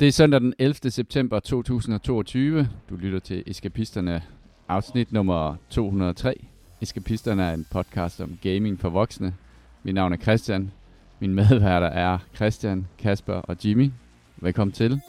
Det er søndag den 11. september 2022. Du lytter til Eskapisterne, afsnit nummer 203. Eskapisterne er en podcast om gaming for voksne. Mit navn er Christian. Min medværter er Christian, Kasper og Jimmy. Velkommen til.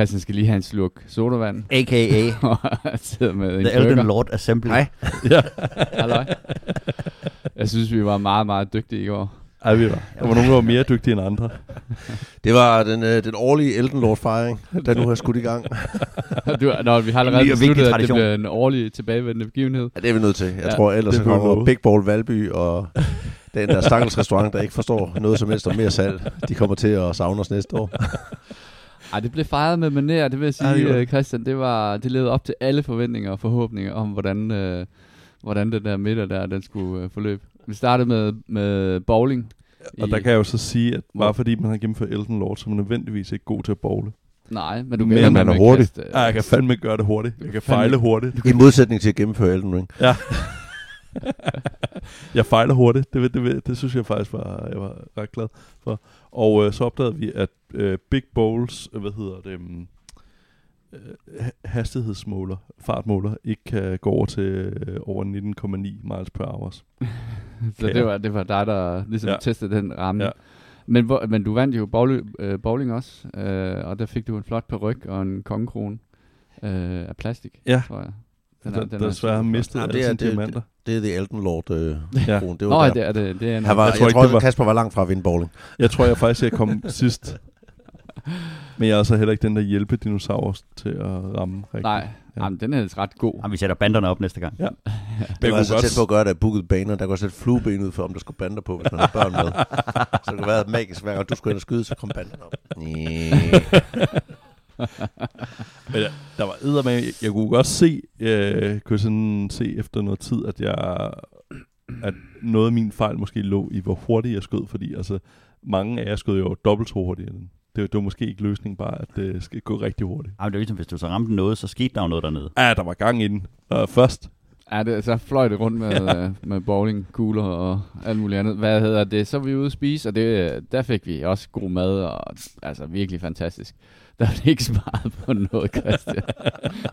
Christian skal lige have en sluk sodavand. A.k.a. og sidder med en The Elden burger. Lord Assembly. Hej. Halløj. Jeg synes, vi var meget, meget dygtige i går. Ej, vi var. Der var nogen, der var mere dygtige end andre. Det var den, øh, den årlige Elden Lord fejring, der nu har skudt i gang. Du, nå, vi har allerede besluttet, at det bliver en årlig tilbagevendende begivenhed. Ja, det er vi nødt til. Jeg Ja, ja, tror ellers det så kommer lovet. Big Ball Valby og den der stakkels restaurant, der ikke forstår noget som helst om mere salg. De kommer til at savne os næste år. Ej, det blev fejret med manér, det vil jeg sige, Ja, det ja, det Christian. Det, var, det levede op til alle forventninger og forhåbninger om, hvordan, øh, hvordan den der middag der, den skulle øh, forløbe. Vi startede med, med bowling. Og i- der kan jeg jo så sige, at bare fordi man har gennemført Elden Lord, så er man nødvendigvis ikke god til at bowle. Nej, men du Men kan man er hurtig. kaste, øh, Ej, jeg kan fandme gøre det hurtigt. Jeg kan fejle hurtigt. I modsætning til at gennemføre Elden Ring. Ja. jeg fejler hurtigt. Det, det, det, det synes jeg faktisk var, jeg var ret glad for. Og øh, så opdagede vi, at øh, Big Bowls, øh, hvad hedder det, um, øh, ha- hastighedsmåler, fartmåler, ikke kan gå over til øh, over 19,9 miles per hour. Så det var, det var dig, der ligesom. Ja. testede den ramme. Ja. Men, hvor, men du vandt jo bowling, øh, bowling også, øh, og der fik du en flot peruk og en kongekrone øh, af plastik, Ja. tror jeg. Den er, der desværre har super flot. mistet alle det er- sine det- diamanter. Det er The Elden Lord øh, Ja. Det Nå, var ja, der. det er det. det er en, Han var, Jeg jeg, tror ikke, tror, det var- Kasper var langt fra at vinde bowling. Jeg tror jeg faktisk, jeg kom sidst. Men jeg er så heller ikke den, der hjælper dinosaurus til at ramme rigtigt. Nej, Ja. Jamen, den er ellers ret god. Jamen, vi sætter banderne op næste gang. Ja. Det jeg var kunne så godt tæt på at gøre det af booket baner. Der kunne sætte flueben ud for, om der skulle bander på, hvis man havde børn med. så det kunne være magisk, hver gang du skulle ind og skyde, så kom banderne op. Men der var eddermame, jeg, jeg kunne godt se, øh, kunne sådan se efter noget tid, at jeg at noget af min fejl måske lå i, hvor hurtigt jeg skød, fordi altså, mange af jer skød jo dobbelt så hurtigt. Det, det var måske ikke løsningen bare, at det skal gå rigtig hurtigt. Jamen, det er ligesom, hvis du så ramte noget, så skete der jo noget dernede. Ja, der var gang i den. Uh, først. Ja, det, så fløj det rundt med, ja. med bowlingkugler og alt muligt andet. Hvad hedder det? Så var vi ude at spise, og det, der fik vi også god mad, og altså virkelig fantastisk. Der det ikke sparet på noget, Christian.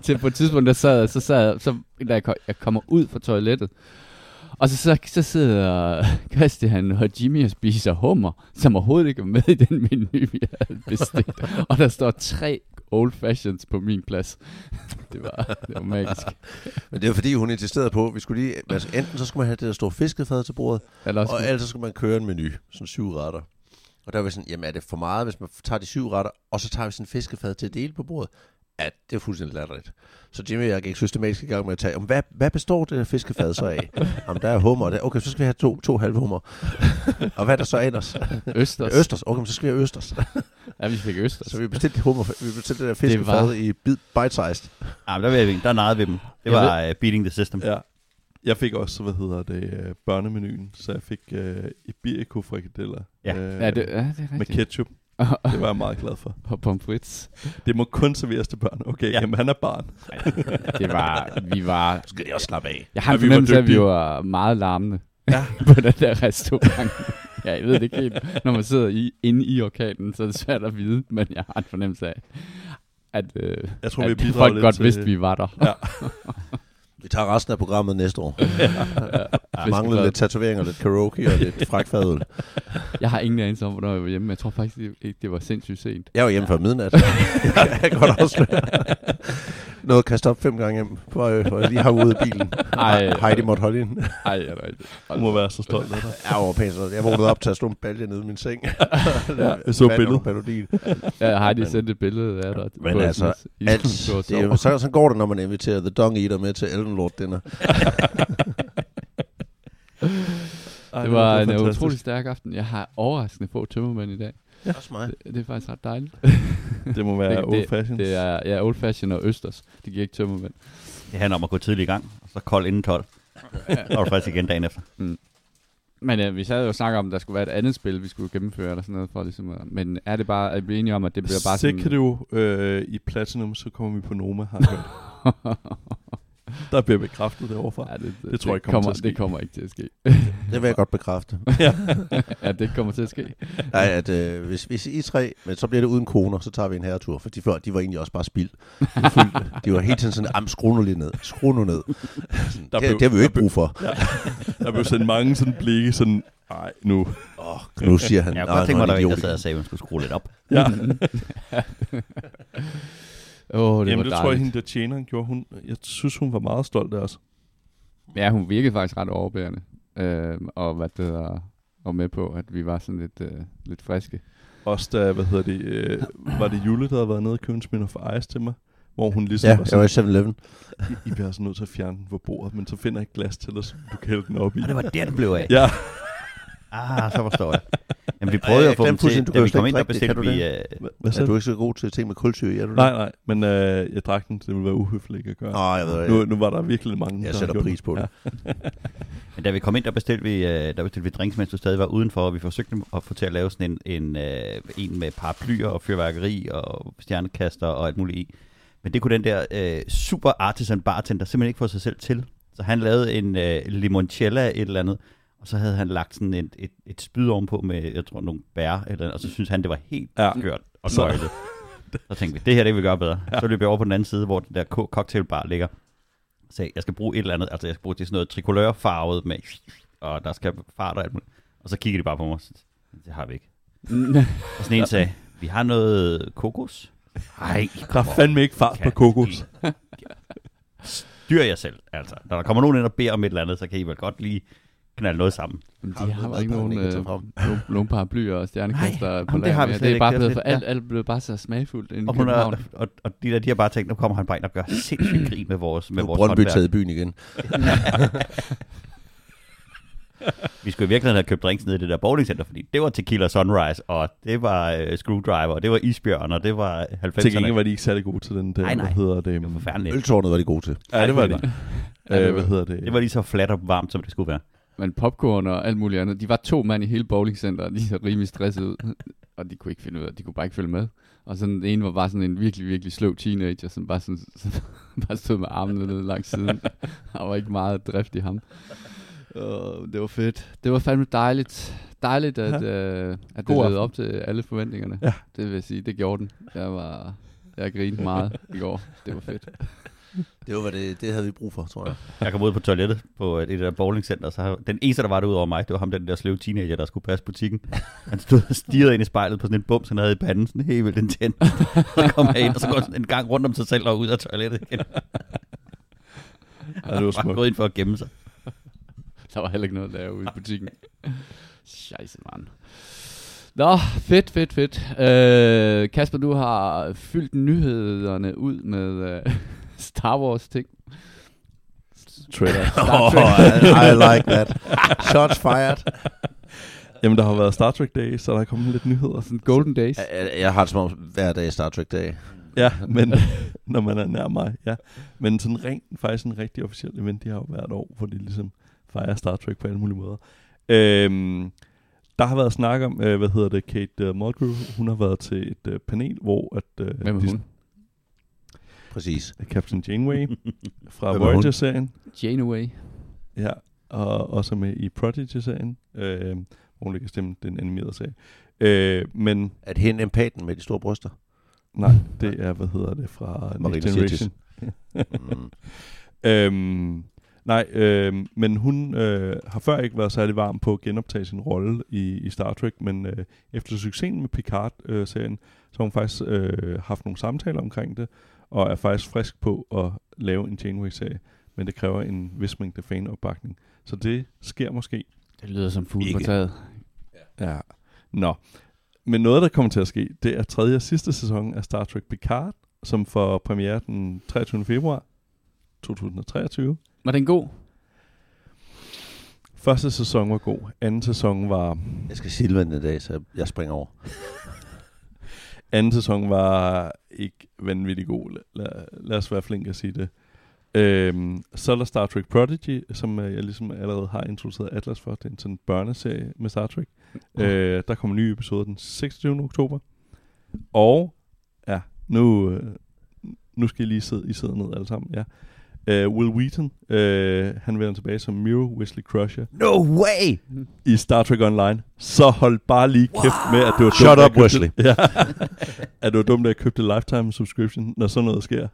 Til på et tidspunkt, der sad, så sad så, da jeg, kom, jeg kommer ud fra toilettet, og så, så, så sidder Christian og Jimmy og spiser hummer, som overhovedet ikke er med i den menu, vi havde bestilt. Og der står tre old fashions på min plads. Det var, det var magisk. Men det var fordi, hun insisterede på, at vi skulle lige, altså, enten så skulle man have det der store fiskefad til bordet, Eller også, og ellers så skulle man køre en menu, sådan syv retter. Og der var sådan, jamen er det for meget, hvis man tager de syv retter, og så tager vi sådan en fiskefad til at dele på bordet? Ja, det er fuldstændig latterligt. Så Jimmy og jeg gik systematisk i gang med at tage, om hvad, hvad består det her fiskefad så af? Jamen, der er hummer. Der. Okay, så skal vi have to, to halve hummer. og hvad er der så ellers? Østers. Østers. Okay, men så skal vi have østers. Ja, vi fik Østers. så vi bestilte hummer, vi bestilte det der fiskefad var- i bite-sized. Jamen, der, vil jeg, der narrede vi dem. Det Jeg var uh, beating the system. Ja. Jeg fik også, hvad hedder det, øh, børnemenuen, så jeg fik uh, Iberico frikadeller Ja. øh, Ja, det, ja, det er med ketchup. Det var jeg meget glad for. og pommes frites. Det må kun serveres til børn. Okay, Ja. ja. jamen han er barn. Det var, vi var... Skal de også slappe af? Jeg har en vi fornemmelse af, at vi var meget larmende Ja. på den der restaurant. Ja, jeg ved det ikke helt. Når man sidder i, inde i orkanen, så er det svært at vide, men jeg har en fornemmelse af, at, øh, Jeg tror, vi at bidrager folk lidt godt til- vidste, vi var der. Ja. Vi tager resten af programmet næste år. Ja. Der mangler lidt tatoveringer, lidt karaoke og lidt frækfadøl. Jeg har ingen anelse om, hvornår jeg var hjemme, men jeg tror faktisk ikke, det var sindssygt sent. Jeg var hjemme før midnat. Det kan jeg godt afsløre. nåede at kaste op fem gange hjem, øh, hvor jeg lige hang ud af bilen. Ej. Heidi måtte holde ind. Ej, er? Du må være så stolt af dig. Jeg var pænt. Jeg vågnede op til at stå en balje nede i min seng. Ja, jeg så billedet. billedet. Ja, Heidi Men- sendte et billede af dig. Men altså, Alt, det er jo, så, så går det, når man inviterer The Dung Eater med til Elden Lord Dinner. Ej, Det var en fantastisk. utrolig stærk aften. Jeg har overraskende få tømmermænd i dag. Ja. Også mig. Det, det er faktisk ret dejligt. Det må være Det- old fashion. Det er ja, old fashion og østers. Det giver ikke tømmermænd. Det handler om at gå tidligt i gang, og så kold inden 12. Så er du frisk igen dagen efter. Men ja, vi sad jo og snakkede om, at der skulle være et andet spil, vi skulle gennemføre, eller sådan noget, for ligesom at, Men er det bare, er vi enige om, at det bliver bare sådan... Sikkert jo øh, i Platinum, så kommer vi på Noma, har jeg hørt. Der bliver bekræftet derovre ja, det, Det tror jeg ikke kommer til at ske. Det kommer ikke til at ske. Det vil jeg godt bekræfte. ja, det kommer til at ske. Nej, at øh, hvis, hvis I tre, men så bliver det uden koner, så tager vi en herretur, for de, før, de var egentlig også bare spild. De, var fuldt, de var hele tiden sådan, am, skru nu lige ned, skru nu ned. Sådan, Der det, blev- det har vi jo ikke brug for. Der blev sendt mange sådan blikke, sådan, nej, nu. Oh, nu siger han, Jeg kunne "Nå, godt tænke mig, er at der var en, der sad og igen." sagde, at hun skulle skrue lidt op. Ja, Åh, oh, det Jamen, var det tror jeg, dejligt. hende der tjeneren gjorde. Hun, jeg synes, hun var meget stolt af os. Ja, hun virkede faktisk ret overbærende. Øh, og hvad det der, og med på, at vi var sådan lidt, øh, lidt friske. Også da, hvad hedder det, øh, var det Jule, der havde været nede og købe en Smirnoff Ice til mig? Hvor hun ligesom Ja, var jeg sådan, var i 7-Eleven. I, I bliver altså nødt til at fjerne den på bordet, men så finder jeg et glas til dig, så du kan hælde den op i. Og det var der, det blev af. Ja, Ah, så forstår jeg. Jamen, vi prøvede Ej, at få dem til, da vi kom ind, ikke der bestilte vi... du Hva- hvad Er du ikke så god til ting med kulsyre? Er du? Nej, nej, men øh, jeg drak den, det ville være uhøfligt ikke at gøre. Nå, jeg ved Nu, ikke. nu var der virkelig mange, Jeg der sætter pris på det. Ja. Men da vi kom ind, der bestilte vi, øh, der bestilte vi drinks, mens du stadig var udenfor, og vi forsøgte at få til at lave sådan en, en, øh, en med paraplyer og fyrværkeri og stjernekaster og alt muligt i. Men det kunne den der øh, super artisan bartender simpelthen ikke få sig selv til. Så han lavede en øh, limoncello et eller andet, og så havde han lagt sådan et, et, et spyd ovenpå med, jeg tror, nogle bær, eller og så synes han, det var helt Ja. skørt og nøglet. Så tænkte vi, det her det vil vi gøre bedre. Ja. Så løb jeg over på den anden side, hvor den der co- cocktailbar ligger. Så sagde, jeg skal bruge et eller andet, altså jeg skal bruge det sådan noget trikolørfarvet med, og der skal fart og alt muligt. Og så kigger de bare på mig, så, det har vi ikke. Og sådan en sagde, vi har noget kokos. Nej, Der er fandme ikke fart på kokos. Styr jer selv, altså. Når der kommer nogen ind og beder om et eller andet, så kan I vel godt lige knalde noget sammen. Men Har de har jo noget ikke nogen, øh, nogen, paraplyer og stjernekaster Nej, på jamen, det har vi Det er ikke. bare blevet for alt, alt blevet bare så smagfuldt inde i Og, hun er, og, og de der, de har bare tænkt, nu kommer han bare ind og gør sindssygt grin med vores, med Nu er vores Brøndby taget i byen igen. Vi skulle i virkeligheden have købt drinks nede i det der bowlingcenter, fordi det var Tequila Sunrise, og det var øh, Screwdriver, og det var Isbjørn, og det var 90'erne. Til gengæld var de ikke særlig gode til den der, Nej, nej. hvad hedder det? Det var forfærdeligt. Øltårnet var de gode til. Ja, det var det. Øh, hvad hedder det? Det var lige så fladt og varmt, som det skulle være. Men popcorn og alt muligt andet. De var to mand i hele bowlingcenteret, de så rimelig stresset ud. Og de kunne ikke finde ud af, de kunne bare ikke følge med. Og sådan den ene var bare sådan en virkelig, virkelig sløv teenager, som bare, sådan, sådan, bare stod med armene ned langs siden. Der var ikke meget drift i ham. Uh, det var fedt. Det var fandme dejligt. Dejligt, at, ja. uh, at det levede op til alle forventningerne. Ja. Det vil jeg sige, det gjorde den. Jeg var... Jeg grinede meget i går. Det var fedt. Det var, det, det havde vi brug for, tror jeg. Jeg kom ud på toilettet på et, et der bowlingcenter, så den eneste, der var derude over mig, det var ham, den der sløve teenager, der skulle passe butikken. Han stod og stirrede ind i spejlet på sådan en bums, han havde i panden, sådan helt vildt intent. Så kom jeg ind, og så går han sådan en gang rundt om sig selv og ud af toilettet igen. Ja, det var smukt. gået ind for at gemme sig. Der var heller ikke noget at lave ude i butikken. Scheisse, mand. Nå, fedt, fedt, fedt. Øh, Kasper, du har fyldt nyhederne ud med øh, Star Wars ting. Trailer. Star Oh, Trek. I, I like that. Shots fired. Jamen, der har været Star Trek Day, så der er kommet lidt nyheder. Sådan Golden Days. Jeg, jeg har det som om hver dag Star Trek-dag. Ja, men når man er nær mig, ja. Men sådan rent, faktisk en rigtig officiel event, de har jo hvert år, hvor de ligesom fejrer Star Trek på alle mulige måder. Øhm, der har været snak om, øh, hvad hedder det, Kate uh, Mulgrew, hun har været til et uh, panel, hvor at, uh, Hvem er hun? Præcis. Captain Janeway fra er? Voyager-serien, Janeway. ja, og også med i Prodigy-serien, øh, hvor hun lægger stemme den animerede serie. Øh, men Er det hende empaten med de store bryster? nej, det er, hvad hedder det, fra Marina Next Generation. Mm. Øhm, nej, øhm, men hun øh, har før ikke været særlig varm på at genoptage sin rolle i, i Star Trek, men øh, efter succesen med Picard-serien, så har hun faktisk øh, haft nogle samtaler omkring det, og er faktisk frisk på at lave en Janeway-serie, men det kræver en vis mængde fanopbakning. Så det sker måske. Det lyder som fugl på taget. Ja. Nå. Men noget, der kommer til at ske, det er tredje og sidste sæson af Star Trek Picard, som får premiere den 23. februar 2023. Var den god? Første sæson var god. Anden sæson var Jeg skal Silvan i dag, så jeg springer over. Anden sæson var ikke vanvittig god. Lad, lad os være flink at sige det. Øhm, så er der Star Trek Prodigy, som øh, jeg ligesom allerede har introduceret Atlas for. Det er en sådan børneserie med Star Trek. Øh, der kommer en ny episode den 26. oktober. Og, ja, nu, øh, nu skal I lige sidde, I sidder ned alle sammen, ja. Uh, Will Wheaton, uh, han vender tilbage som Miro Wesley Crusher No way! i Star Trek Online. Så hold bare lige kæft med, at det var Shut dumt, at up, Wesley. Ja. at det var dumt, at jeg købte lifetime subscription, når sådan noget sker.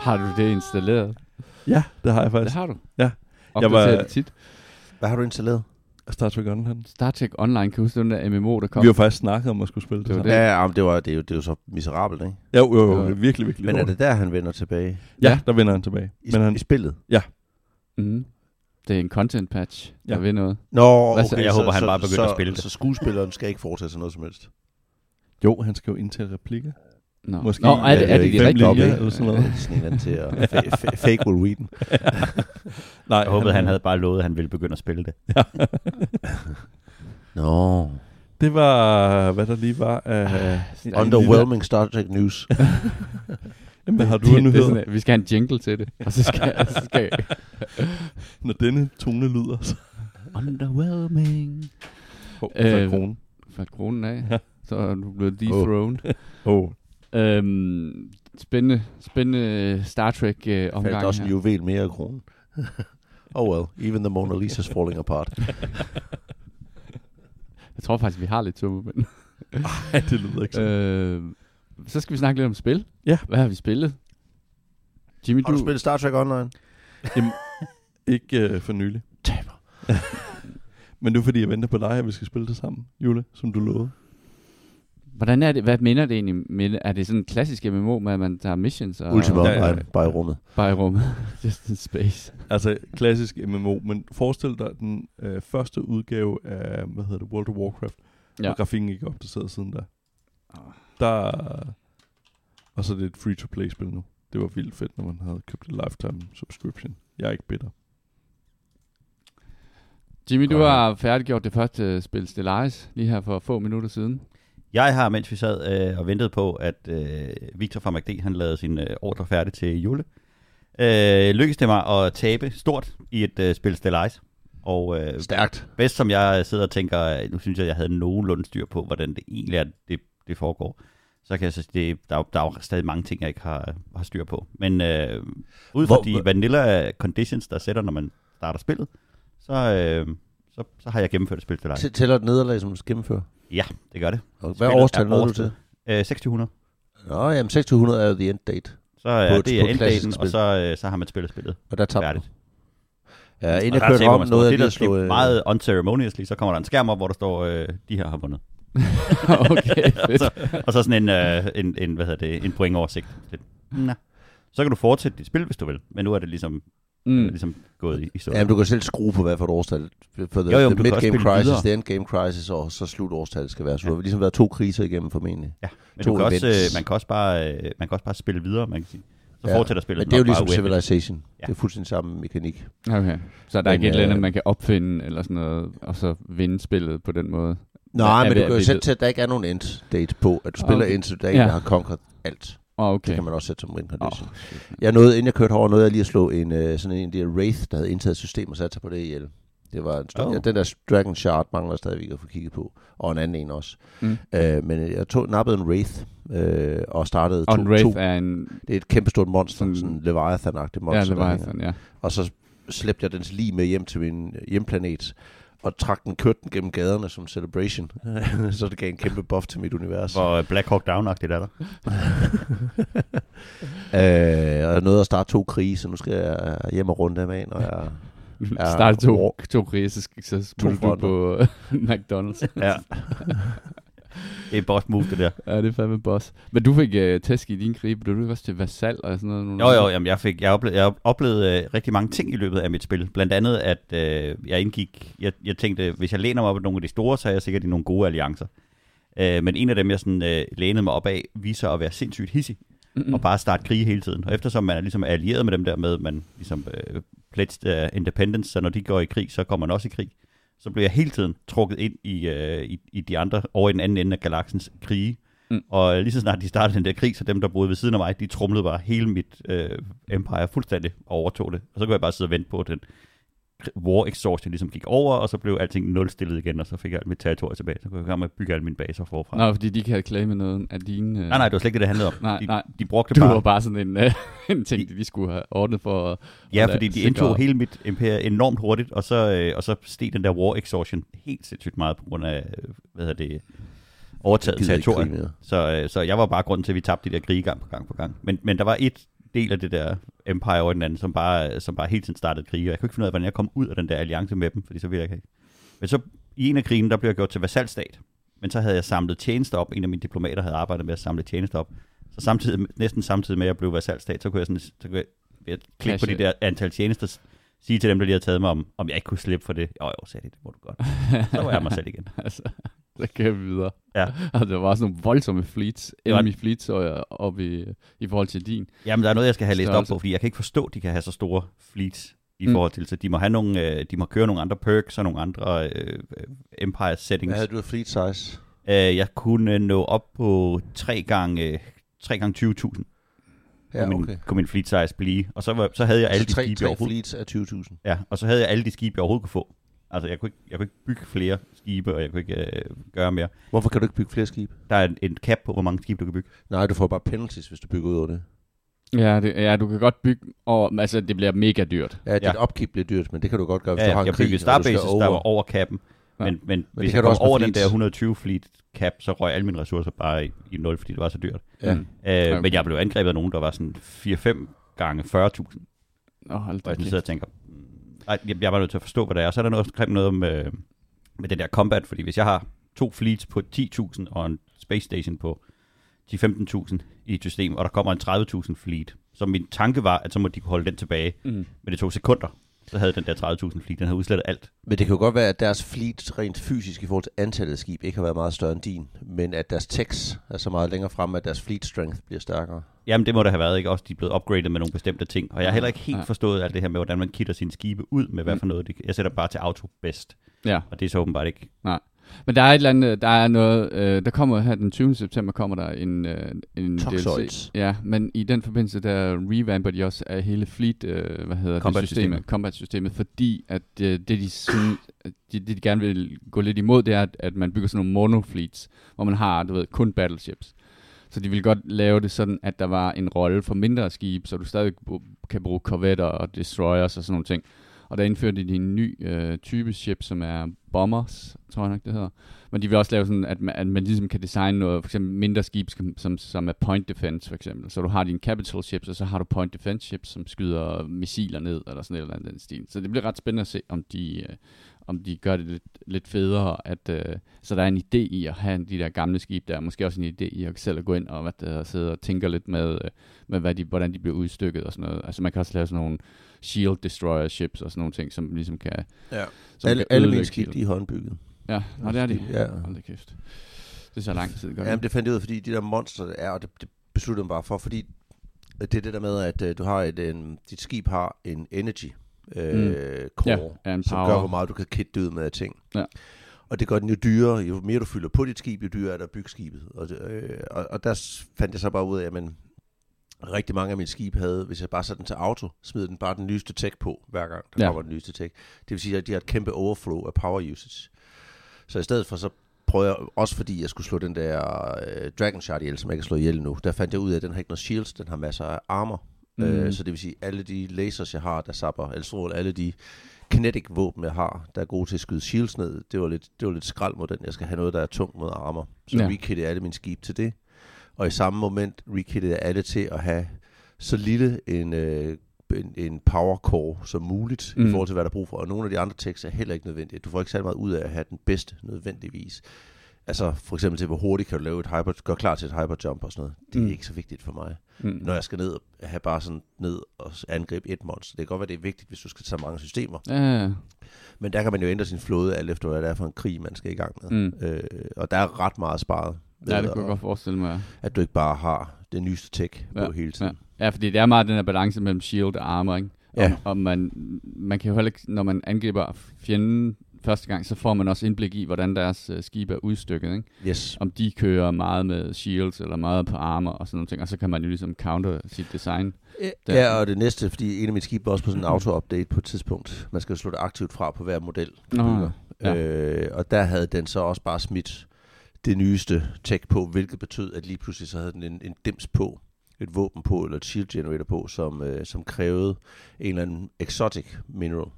Har du det installeret? Ja, det har jeg Det faktisk. har du? Ja. Opdaterer Jeg var- det tit. Hvad har du installeret? Star Trek Online. Star Trek Online, kan du huske den der MMO, der kom? Vi har faktisk snakket om at skulle spille det. Det sammen. det. Ja, ja, men det, var, det, er jo, det er jo så miserabelt, ikke? Jo, jo, jo, Ja. virkelig, virkelig. Men er det der, han vender tilbage? Ja, der vender han tilbage. I, Men han, i spillet? Mm. Det er en content patch, der Ja. vil noget. Nå, okay. så- Jeg så, håber, han så, bare begynder så, at spille det. Så skuespilleren skal ikke foretage sig noget som helst? jo, han skal jo indtale replikker. Nå, Måske- Nå er det, Ja, er det det, de ikke rigtige? linjer eller sådan noget. Sådan en til at fa- fa- fake Will Wheaton. Nej, Jeg håbede, han havde bare lovet, at han ville begynde at spille det. Nå. Det var, hvad der lige var. Ja, Underwhelming Star Trek News. Jamen, har du det, en det, er nyhed? sådan, at vi skal have en jingle til det. Og så skal, så skal Når denne tone lyder, så Underwhelming. oh, Øh, øh, kronen. Faldt kronen af. Ja. Så er du blevet dethroned. Oh. Øhm, spændende, spændende Star Trek øh, omgang også en her. juvel mere i kronen. oh well, even the Mona Lisa's falling apart. Jeg tror faktisk, vi har lidt suppe, men... Ej, det lyder ikke sådan. øh, så skal vi snakke lidt om spil. Ja. Hvad har vi spillet? Jimmy, Har du du... spillet Star Trek Online? Jamen, ikke øh, for nylig. Taber. Men nu fordi jeg venter på dig, at vi skal spille det sammen, Jule, som du lovede. Hvordan er det? Hvad minder det egentlig? Med, er det sådan en klassisk MMO med, at man tager missions og Ultima Ja, ja, ja. Online, bare i rummet. bare i rummet? Just in space. Altså, klassisk MMO, men forestil dig den øh, første udgave af, hvad hedder det, World of Warcraft, ja. Hvor grafikken ikke er opdateret siden da. Ah. Der, og så er det et free-to-play-spil nu. Det var vildt fedt, når man havde købt et lifetime subscription. Jeg er ikke bitter. Jimmy, du har færdiggjort det første spil Stellaris lige her for få minutter siden. Jeg har, mens vi sad øh, og ventede på, at øh, Victor fra MACD, han lavede sin øh, ordre færdig til Jule, øh, lykkedes det mig at tabe stort i et øh, spil Stellaris. Og øh, Stærkt. bedst som jeg sidder og tænker, øh, nu synes jeg, jeg havde nogenlunde styr på, hvordan det egentlig er, det, det foregår. Så kan jeg så sige, det, der, er jo- der er jo stadig mange ting, jeg ikke har, har styr på. Men øh, ud fra Hvor- de vanilla conditions, der sætter, når man starter spillet, så, øh, så, så har jeg gennemført et spil Stellaris. T- Tæller et nederlag, som du skal gennemføre? Ja, det gør det. Og Hvad årstal nåede du til? Øh, 2600. Nå, jamen 2600 er jo the end date. Så er På et- det er enddaten, og så, øh, så har man spillet spillet Og der tabte du. Ja, inden Og jeg kørte om, stort. jeg Det er der øh, meget unceremoniously, så kommer der en skærm op, hvor der står, øh, de her har vundet. okay, fedt. så, og så sådan en, øh, en, en, hvad hedder det, en pointoversigt. Lidt. Nå. Så kan du fortsætte dit spil, hvis du vil. Men nu er det ligesom, mm. Mm. ligesom gået i, i stå. Ja, men du kan selv skrue på, hvad for et årstal. For the, Jo, jo, the også mid-game crisis, videre. the end-game crisis, og så slutårstallet skal være. Så Ja. du har ligesom været to kriser igennem formentlig. ja. Men to du kan også, events. øh, man, kan også bare, øh, man kan også bare spille videre, man kan sige. Så Ja, fortsætter spillet. Men det er jo ligesom. Civilization. Ja. Det er fuldstændig samme mekanik. Okay. Så er der Men, ikke et eller andet, øh, man kan opfinde, eller sådan noget, og så vinde spillet på den måde? Nej, er men du kan er jo sætte til, at der ikke er nogen end date på. At du spiller Okay. indtil du ikke Ja. har conquered alt. Oh, Det okay. kan man også sætte som win condition. Oh, Jeg nåede, inden jeg kørte over, nåede jeg lige at slå en, øh, sådan en af de der Wraith, der havde indtaget system og sat sig på det ihjel. Det var en stor, Oh. ja, den der Dragon Shard mangler stadigvæk at få kigget på. Og en anden en også. Mm. Øh, men jeg tog, nappede en Wraith øh, og startede Og to, en Wraith to. er en... Det er et kæmpestort monster, Sådan- sådan, Leviathan-agtigt Ja, monster. det hænger. sådan, ja. Og så slæbte jeg dens lige med hjem til min hjemplanet, og trak den, kørte den gennem gaderne som celebration. så det gav en kæmpe buff til mit univers. Hvor øh, Black Hawk Down-agtigt er der. øh, og jeg nåede at starte to krige, så nu skal jeg hjem og runde dem af, når jeg... Ja, Starte to, to krige, så, så smutter du på McDonald's. Ja. Det er boss move, det der. Ja, det er fandme boss. Men du fik uh, tæsk i din krig. Blev du også til Vasal og sådan noget? Jo, jo, jamen, jeg, fik, jeg oplevede, jeg oplevede øh, rigtig mange ting i løbet af mit spil. Blandt andet, at øh, jeg indgik, jeg, jeg tænkte, hvis jeg læner mig op af nogle af de store, så er jeg sikkert i nogle gode alliancer. Øh, men en af dem, jeg sådan, øh, lænede mig op af, viser at være sindssygt hissig, Mm-mm. og bare starte krig hele tiden. Og eftersom man er ligesom allieret med dem der med, man ligesom øh, pledged uh, independence, så når de går i krig, så går man også i krig. Så blev jeg hele tiden trukket ind i, øh, i, i de andre, over i den anden ende af galaksens krige. Mm. Og lige så snart de startede den der krig, så dem, der boede ved siden af mig, de trumlede bare hele mit øh, empire fuldstændig og overtog det. Og så kunne jeg bare sidde og vente på, at den war exhaustion ligesom gik over, og så blev alting nulstillet igen, og så fik jeg alt mit territorie tilbage. Så kunne jeg komme og bygge alle mine baser forfra. Nå, fordi de ikke havde claimet noget af dine... Uh... Nej, nej, det var slet ikke det, det handlede om. Nej, de, nej. de brugte Du bare... var bare sådan en, uh, en ting, de skulle have ordnet for... at- Ja, at fordi de indtog hele mit imperium enormt hurtigt, og så, øh, og så steg den der war exhaustion helt sindssygt meget på grund af, øh, hvad hedder det, overtaget mere. Så, øh, så jeg var bare grunden til, at vi tabte de der krige gang på gang på gang. Men, men der var et del af det der empire over den anden, som bare, som bare hele tiden startede krige, og jeg kunne ikke finde ud af, hvordan jeg kom ud af den der alliance med dem, fordi så ville jeg ikke. Men så i en af krigen, der blev jeg gjort til vasalstat. Men så havde jeg samlet tjenester op. En af mine diplomater havde arbejdet med at samle tjenester op. Så samtidig, næsten samtidig med, at jeg blev vasalstat, så kunne jeg, sådan, så kunne jeg ved at klikke på Cashe. de der antal tjenester, sige til dem, der lige havde taget mig om, om jeg ikke kunne slippe for det. Jo, jo, sagde de, det må du godt. Så var jeg mig selv igen. altså, så kan vi videre. Ja. Og der var også nogle voldsomme fleets, enemy fleets og, op i, i forhold til din. Jamen, der er noget, jeg skal have læst op Størrelse. på, fordi jeg kan ikke forstå, at de kan have så store fleets i Mm. forhold til, så de må have nogle, øh, de må køre nogle andre perks og nogle andre øh, øh, empire settings. Hvad havde du af fleet size? Øh, jeg kunne nå op på 3 gange, 3 gange 20.000 Ja, kunne, min, okay. kunne min fleet size blive. Og så, var, så havde jeg alle Så de tre, skibe, jeg tre overhovedet, fleets af 20.000. ja, og så havde jeg alle de skibe, jeg overhovedet kunne få. Altså, jeg kunne, ikke, jeg kunne ikke bygge flere skibe, og jeg kunne ikke øh, gøre mere. Hvorfor kan du ikke bygge flere skibe? Der er en, en cap på, hvor mange skibe du kan bygge. Nej, du får bare penalties, hvis du bygger ud over det. Ja, det, ja, du kan godt bygge over, men altså det bliver mega dyrt. Ja, dit Ja. upkeep bliver dyrt, men det kan du godt gøre, hvis Ja, du har jeg en krig, byggede og starbases, der var over cappen. Ja. Men, men, det hvis jeg du kom over den fleets. der 120 fleet cap, så røg alle mine ressourcer bare i, i 0, fordi det var så dyrt. Ja. Mm. Øh, Okay. Men jeg blev angrebet af nogen, der var sådan 4-5 gange 40.000. Åh, hold Og da jeg sådan kæft. sidder og tænker, ej, jeg, jeg var nødt til at forstå, hvad det er. Så er der noget, omkring noget med, med den der combat, fordi hvis jeg har to fleets på 10.000 og en space station på 10-15.000 i et system, og der kommer en 30.000 fleet, så min tanke var, at så må de kunne holde den tilbage. Mm. Men det tog sekunder, så havde den der 30.000 fleet, den havde udslettet alt. Men det kan jo godt være, at deres fleet rent fysisk i forhold til antallet af skib ikke har været meget større end din, men at deres techs er så meget længere frem, at deres fleet strength bliver stærkere. Jamen, det må der have været, ikke? Også de er blevet upgraded med nogle bestemte ting. Og jeg har heller ikke helt Ja. forstået alt det her med, hvordan man kitter sine skibe ud med, hvad for noget. de- Jeg sætter bare til auto bedst. Ja. Og det er så åbenbart ikke. Men der er et eller andet, der er noget, øh, der kommer her den 20. september, kommer der en, øh, en Toxoids. Ja, men i den forbindelse, der revamper de også af hele fleet, øh, hvad hedder Combat det, systemet, systemet. combat-systemet, fordi at øh, det, de, synes, det, det, de gerne vil gå lidt imod, det er, at, at man bygger sådan nogle monofleets, hvor man har, du ved, kun battleships. Så de vil godt lave det sådan, at der var en rolle for mindre skibe, så du stadig kan bruge korvetter og destroyers og sådan nogle ting. Og der indførte de en ny øh, type ship, som er bombers, tror jeg nok det hedder. Men de vil også lave sådan, at man, at man ligesom kan designe noget, for eksempel mindre skib, som, som, er point defense for eksempel. Så du har dine capital ships, og så har du point defense ships, som skyder missiler ned, eller sådan et eller andet den stil. Så det bliver ret spændende at se, om de, øh, om de gør det lidt, lidt federe. At, øh, så der er en idé i at have de der gamle skib der, måske også en idé i at selv at gå ind og hvad der, sidde og tænke lidt med, øh, med hvad de, hvordan de bliver udstykket og sådan noget. Altså man kan også lave sådan nogle shield destroyer ships og sådan nogle ting, som ligesom kan... Ja. Som Alle, kan alle mine skib, de er håndbygget. Ja, nå, det er de. Ja. Hold da kæft. Det er så lang tid, gør Jamen, det fandt jeg ud af, fordi de der monster, der er, og det, det besluttede mig bare for, fordi det er det der med, at øh, du har et, en, dit skib har en energy øh, core, Ja, som power. gør, hvor meget du kan kitte ud med af ting. Ja. Og det gør den jo dyrere, jo mere du fylder på dit skib, jo dyrere er der at bygge skibet. Og, det, øh, og, og der fandt jeg så bare ud af, at man, rigtig mange af mine skibe havde, hvis jeg bare satte den til auto, smed den bare den nyeste tech på, hver gang der Ja. kommer den nyeste tech. Det vil sige, at de har et kæmpe overflow af power usage. Så i stedet for så prøvede jeg, også fordi jeg skulle slå den der øh, Dragon Shard ihjel, som jeg kan slå ihjel nu, der fandt jeg ud af, at den har ikke noget shields, den har masser af armor. Mm. Mm. Øh, så det vil sige, alle de lasers, jeg har, der sapper, eller strål, alle de kinetic våben, jeg har, der er gode til at skyde shields ned, det var lidt, det var lidt skrald mod den. Jeg skal have noget, der er tungt mod armor. Så Ja. rekittede jeg alle mine skib til det. Og i samme moment rekittede jeg alle til at have så lille en, øh, en, en power core som muligt, mm. i forhold til, hvad der er brug for. Og nogle af de andre tekster er heller ikke nødvendige. Du får ikke særlig meget ud af at have den bedste nødvendigvis. Altså for eksempel til, hvor hurtigt kan du lave et hyper, gøre klar til et hyperjump og sådan noget. Det er Mm. ikke så vigtigt for mig. Mm. Når jeg skal ned og have bare sådan ned og angribe et monster. Det kan godt være, det er vigtigt, hvis du skal tage mange systemer. Ja, ja. Men der kan man jo ændre sin flåde, alt efter hvad det er for en krig, man skal i gang med. Mm. Øh, og der er ret meget sparet. ved ja, det kunne jeg at- godt forestille mig. At du ikke bare har det nyeste tech Ja, på hele tiden. Ja. ja, fordi det er meget den her balance mellem shield og armor, ikke? Ja. Om, om man, man kan jo heller ikke, når man angriber fjenden første gang, så får man også indblik i, hvordan deres uh, skib er udstykket, ikke? Yes. Om de kører meget med shields, eller meget på armor og sådan nogle ting, og så kan man jo ligesom counter sit design. Der- Ja, og det næste, fordi en af mine skibe var også på sådan en auto-update på et tidspunkt. Man skal jo det aktivt fra på hver model, Nå, bygger. ja. Øh, og der havde den så også bare smidt det nyeste tech på, hvilket betød, at lige pludselig så havde den en, en dims på, et våben på, eller et shield generator på, som, øh, som krævede en eller anden exotic mineral,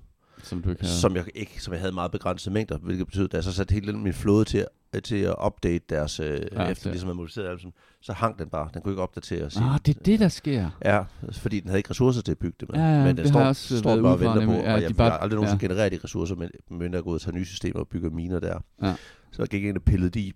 Som du ikke ja. som, jeg ikke, som jeg havde meget begrænsede mængder, hvilket betød, at jeg så satte hele min flåde til, at- til at update deres, øh, Ja, ja, efter det- ligesom at modificere alt, sådan, så hang den bare. Den kunne ikke opdatere sin, Ah, det er det, der sker. Ja, fordi den havde ikke ressourcer til at bygge det med. Ja, ja, men den det står, jeg også står bare og venter på. Ja, og de jeg, bare- jeg har aldrig nogensinde ja. generere de ressourcer, men men jeg går ud og tager nye systemer og bygger miner der. Ja. Så jeg gik ind og pillede de,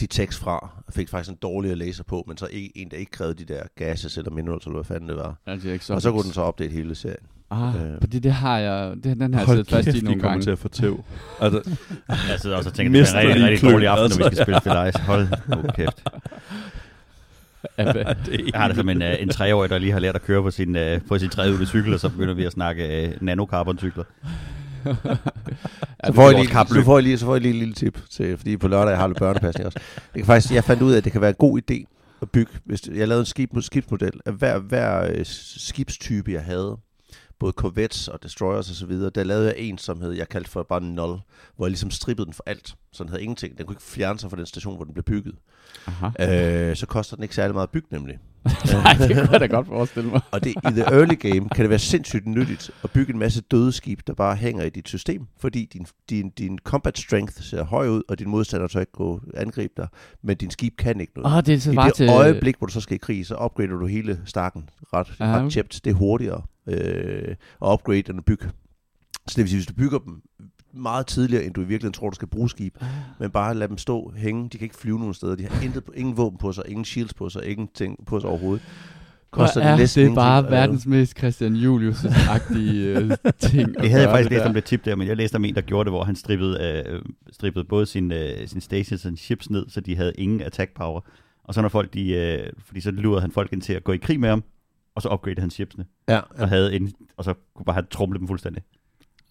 de tekst fra, og fik faktisk en dårligere laser på, men så en, en der ikke krævede de der gases eller minerals, eller hvad fanden det var. Altså, ikke og så kunne den så opdate hele serien. Ah, Øh. fordi det har jeg, det, den har jeg Hold siddet fast i kæft, de nogle kommer gange. til at få tæv. Altså, Jeg sidder også og tænker, det er en rigtig, rigtig dårlig aften, når vi altså. skal spille Stellaris. Hold nu kæft. Ja, Jeg har det som en, øh, en treårig, der lige har lært at køre på sin, øh, på sin tredje cykel, og så begynder vi at snakke øh, nanocarbon-cykler. Så får, jeg lige, så, får jeg lige, så får jeg lige en lille tip, til, fordi på lørdag jeg har lidt børnepasning også. Det kan faktisk, jeg fandt ud af, at det kan være en god idé at bygge, hvis jeg lavede en skib, skibsmodel, af hver, hver skibstype, jeg havde, både corvettes og destroyers og så videre, der lavede jeg en, som hed, jeg kaldte for bare null, hvor jeg ligesom strippede den for alt, så den havde ingenting. Den kunne ikke fjerne sig fra den station, hvor den blev bygget. Aha. Øh, så koster den ikke særlig meget at bygge nemlig. Nej, det kunne jeg da godt forestille mig. Og det, i the early game kan det være sindssygt nyttigt at bygge en masse døde skib, der bare hænger i dit system, fordi din, din, din combat strength ser høj ud, og din modstander tør ikke gå angribe dig, men din skib kan ikke noget. Åh, det er så I det til... øjeblik, hvor du så skal i krig, så upgrader du hele stakken ret, ret tjept. Det er hurtigere øh, at upgrade end at bygge. Så det vil sige, hvis du bygger dem meget tidligere, end du i virkeligheden tror, du skal bruge skib, Ah. men bare lad dem stå, hænge. De kan ikke flyve nogen steder. De har intet, ingen våben på sig, ingen shields på sig, ingenting på sig overhovedet. Koster Hvor er det ingenting bare lave. verdens mest Christian Julius-agtige øh, ting. Det havde jeg faktisk læst der. om det tip der, men jeg læste om en, der gjorde det, hvor han strippede, øh, strippede både sin, øh, sin stations og sin ships ned, så de havde ingen attack power. Og så når folk, de, øh, fordi så lurede han folk ind til at gå i krig med ham, og så upgradede han shipsene, Ja, og, havde en, og så kunne bare have trumlet dem fuldstændig.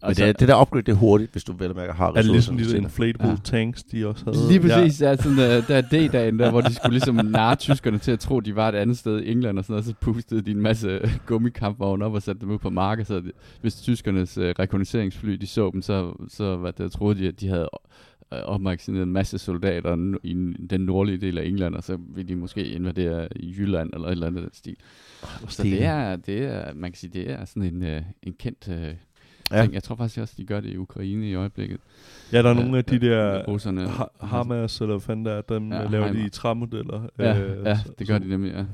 Men Og så- det, det der upgrade, det er hurtigt, hvis du vel og mærke har er det ligesom de der inflatable Ja. tanks, de også havde? Lige præcis, ja. sådan, uh, der er D-dagen, der, hvor de skulle ligesom narre tyskerne til at tro, de var et andet sted i England og sådan noget, så pustede de en masse gummikampvogne op og satte dem ud på markedet, så hvis tyskernes uh, rekognosceringsfly, de så dem, så, så hvad der, troede de, at de havde øh, opmagasineret en masse soldater i den nordlige del af England, og så ville de måske invadere i Jylland eller et eller andet stil. Så det er, det er, man kan sige, det er sådan en, uh, en kendt uh, Ja. ting. Jeg tror faktisk også, de gør det i Ukraine i øjeblikket. Ja, der er Øh, nogle af de øh, der russerne. ha- Hamas, eller hvad fanden der er, dem Ja, laver de Heimer. i træmodeller. Ja, øh, ja så- det gør så- de nemlig, ja.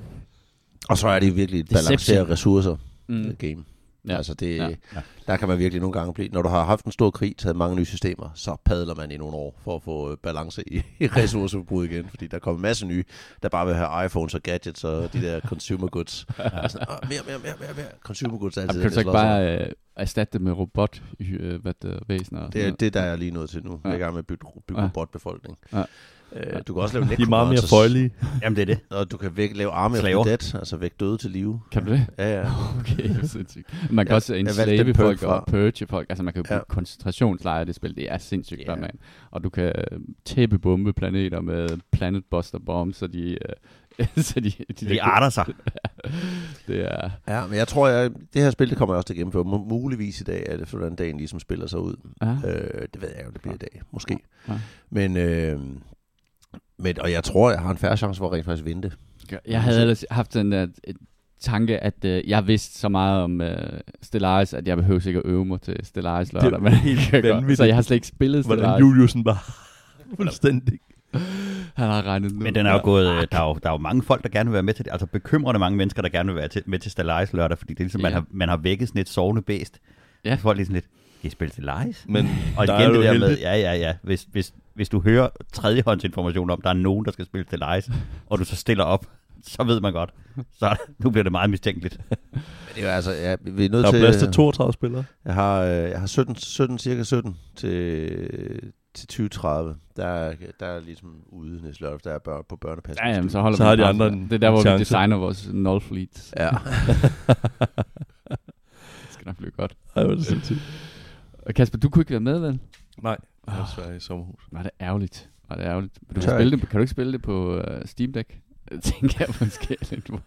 Og så er det virkelig et balanceret ressourcer Mm. game. Ja. Altså det, Ja. ja. der kan man virkelig nogle gange blive, når du har haft en stor krig, taget mange nye systemer, så padler man i nogle år for at få øh, balance i, i ressourceforbrug igen, fordi der kommer en masse nye, der bare vil have iPhones og gadgets og de der consumer goods. Og sådan, "Åh, mere, mere, mere, mere, mere. Consumer goods er Jamen, altid kan du ikke bare øh, erstatte det med robot, øh, hvad det, væsener? det, er, det der er lige nået til nu. Jeg er Ja. i gang med at bygge, bygge Ja. robotbefolkning. Ja. Øh, du kan også lave De er meget mere føjelige. Jamen det er det. Og du kan væk, lave army of Slaver. dead, altså væk døde til live. Kan du det? Ja, ja. Okay, det er sindssygt. Man kan Ja, også enslave den folk perk og fra. purge folk. Altså man kan jo Ja. koncentrationslejre i det spil. Det er sindssygt yeah. man. Og du kan øh, tæppe bombe planeter med planet buster bombs, så de... Øh, så de, de, De arter sig. det er... Ja, men jeg tror, jeg, det her spil, det kommer jeg også til at gennemføre. Mu- Muligvis i dag er det, hvordan dagen ligesom spiller sig ud. Ja. Øh, det ved jeg jo, det bliver i dag. Måske. Ja. Men, øh, men, og jeg tror, jeg har en færre chance for at rent faktisk vinde det. Jeg havde ellers haft den der et tanke, at øh, jeg vidste så meget om øh, Stellaris, at jeg behøver ikke at øve mig til Stellaris lørdag. er men helt godt- vanvittigt. Så jeg har slet ikke spillet Hvordan Stellaris. Juliusen bare fuldstændig. Han har regnet ud. Men den er jo gået, øh, der er jo, der er jo mange folk, der gerne vil være med til det. Altså bekymrende mange mennesker, der gerne vil være til, med til Stellaris lørdag, fordi det er ligesom, man, Ja. har, man har vækket sådan et sovende bæst. Ja. Folk er sådan lidt, I spil til lies. Men Og der igen er det der med, ja, ja, ja. Hvis, hvis, hvis du hører tredjehåndsinformation om, der er nogen, der skal spille til lies, og du så stiller op, så ved man godt. Så nu bliver det meget mistænkeligt. Men det er jo altså, ja, vi er nødt Der er til... plads til 32 spillere. Jeg har, øh, jeg har 17, 17, cirka 17 til, til 2030. Der er, der er ligesom ude næste lørdag, der er børn på børnepas. Ja, jamen, så holder Så vi har de andre en Det er der, hvor chance. vi designer vores null fleet. Ja. Det skal nok blive godt. Ej, hvor er det sindssygt. Og Kasper, du kunne ikke være med, vel? Nej, jeg er Oh, desværre i sommerhus. var det ærgerligt. Var det ærgerligt. Men du kan, spille det, kan du ikke spille det på uh, Steam Deck? Det tænker jeg måske lidt på.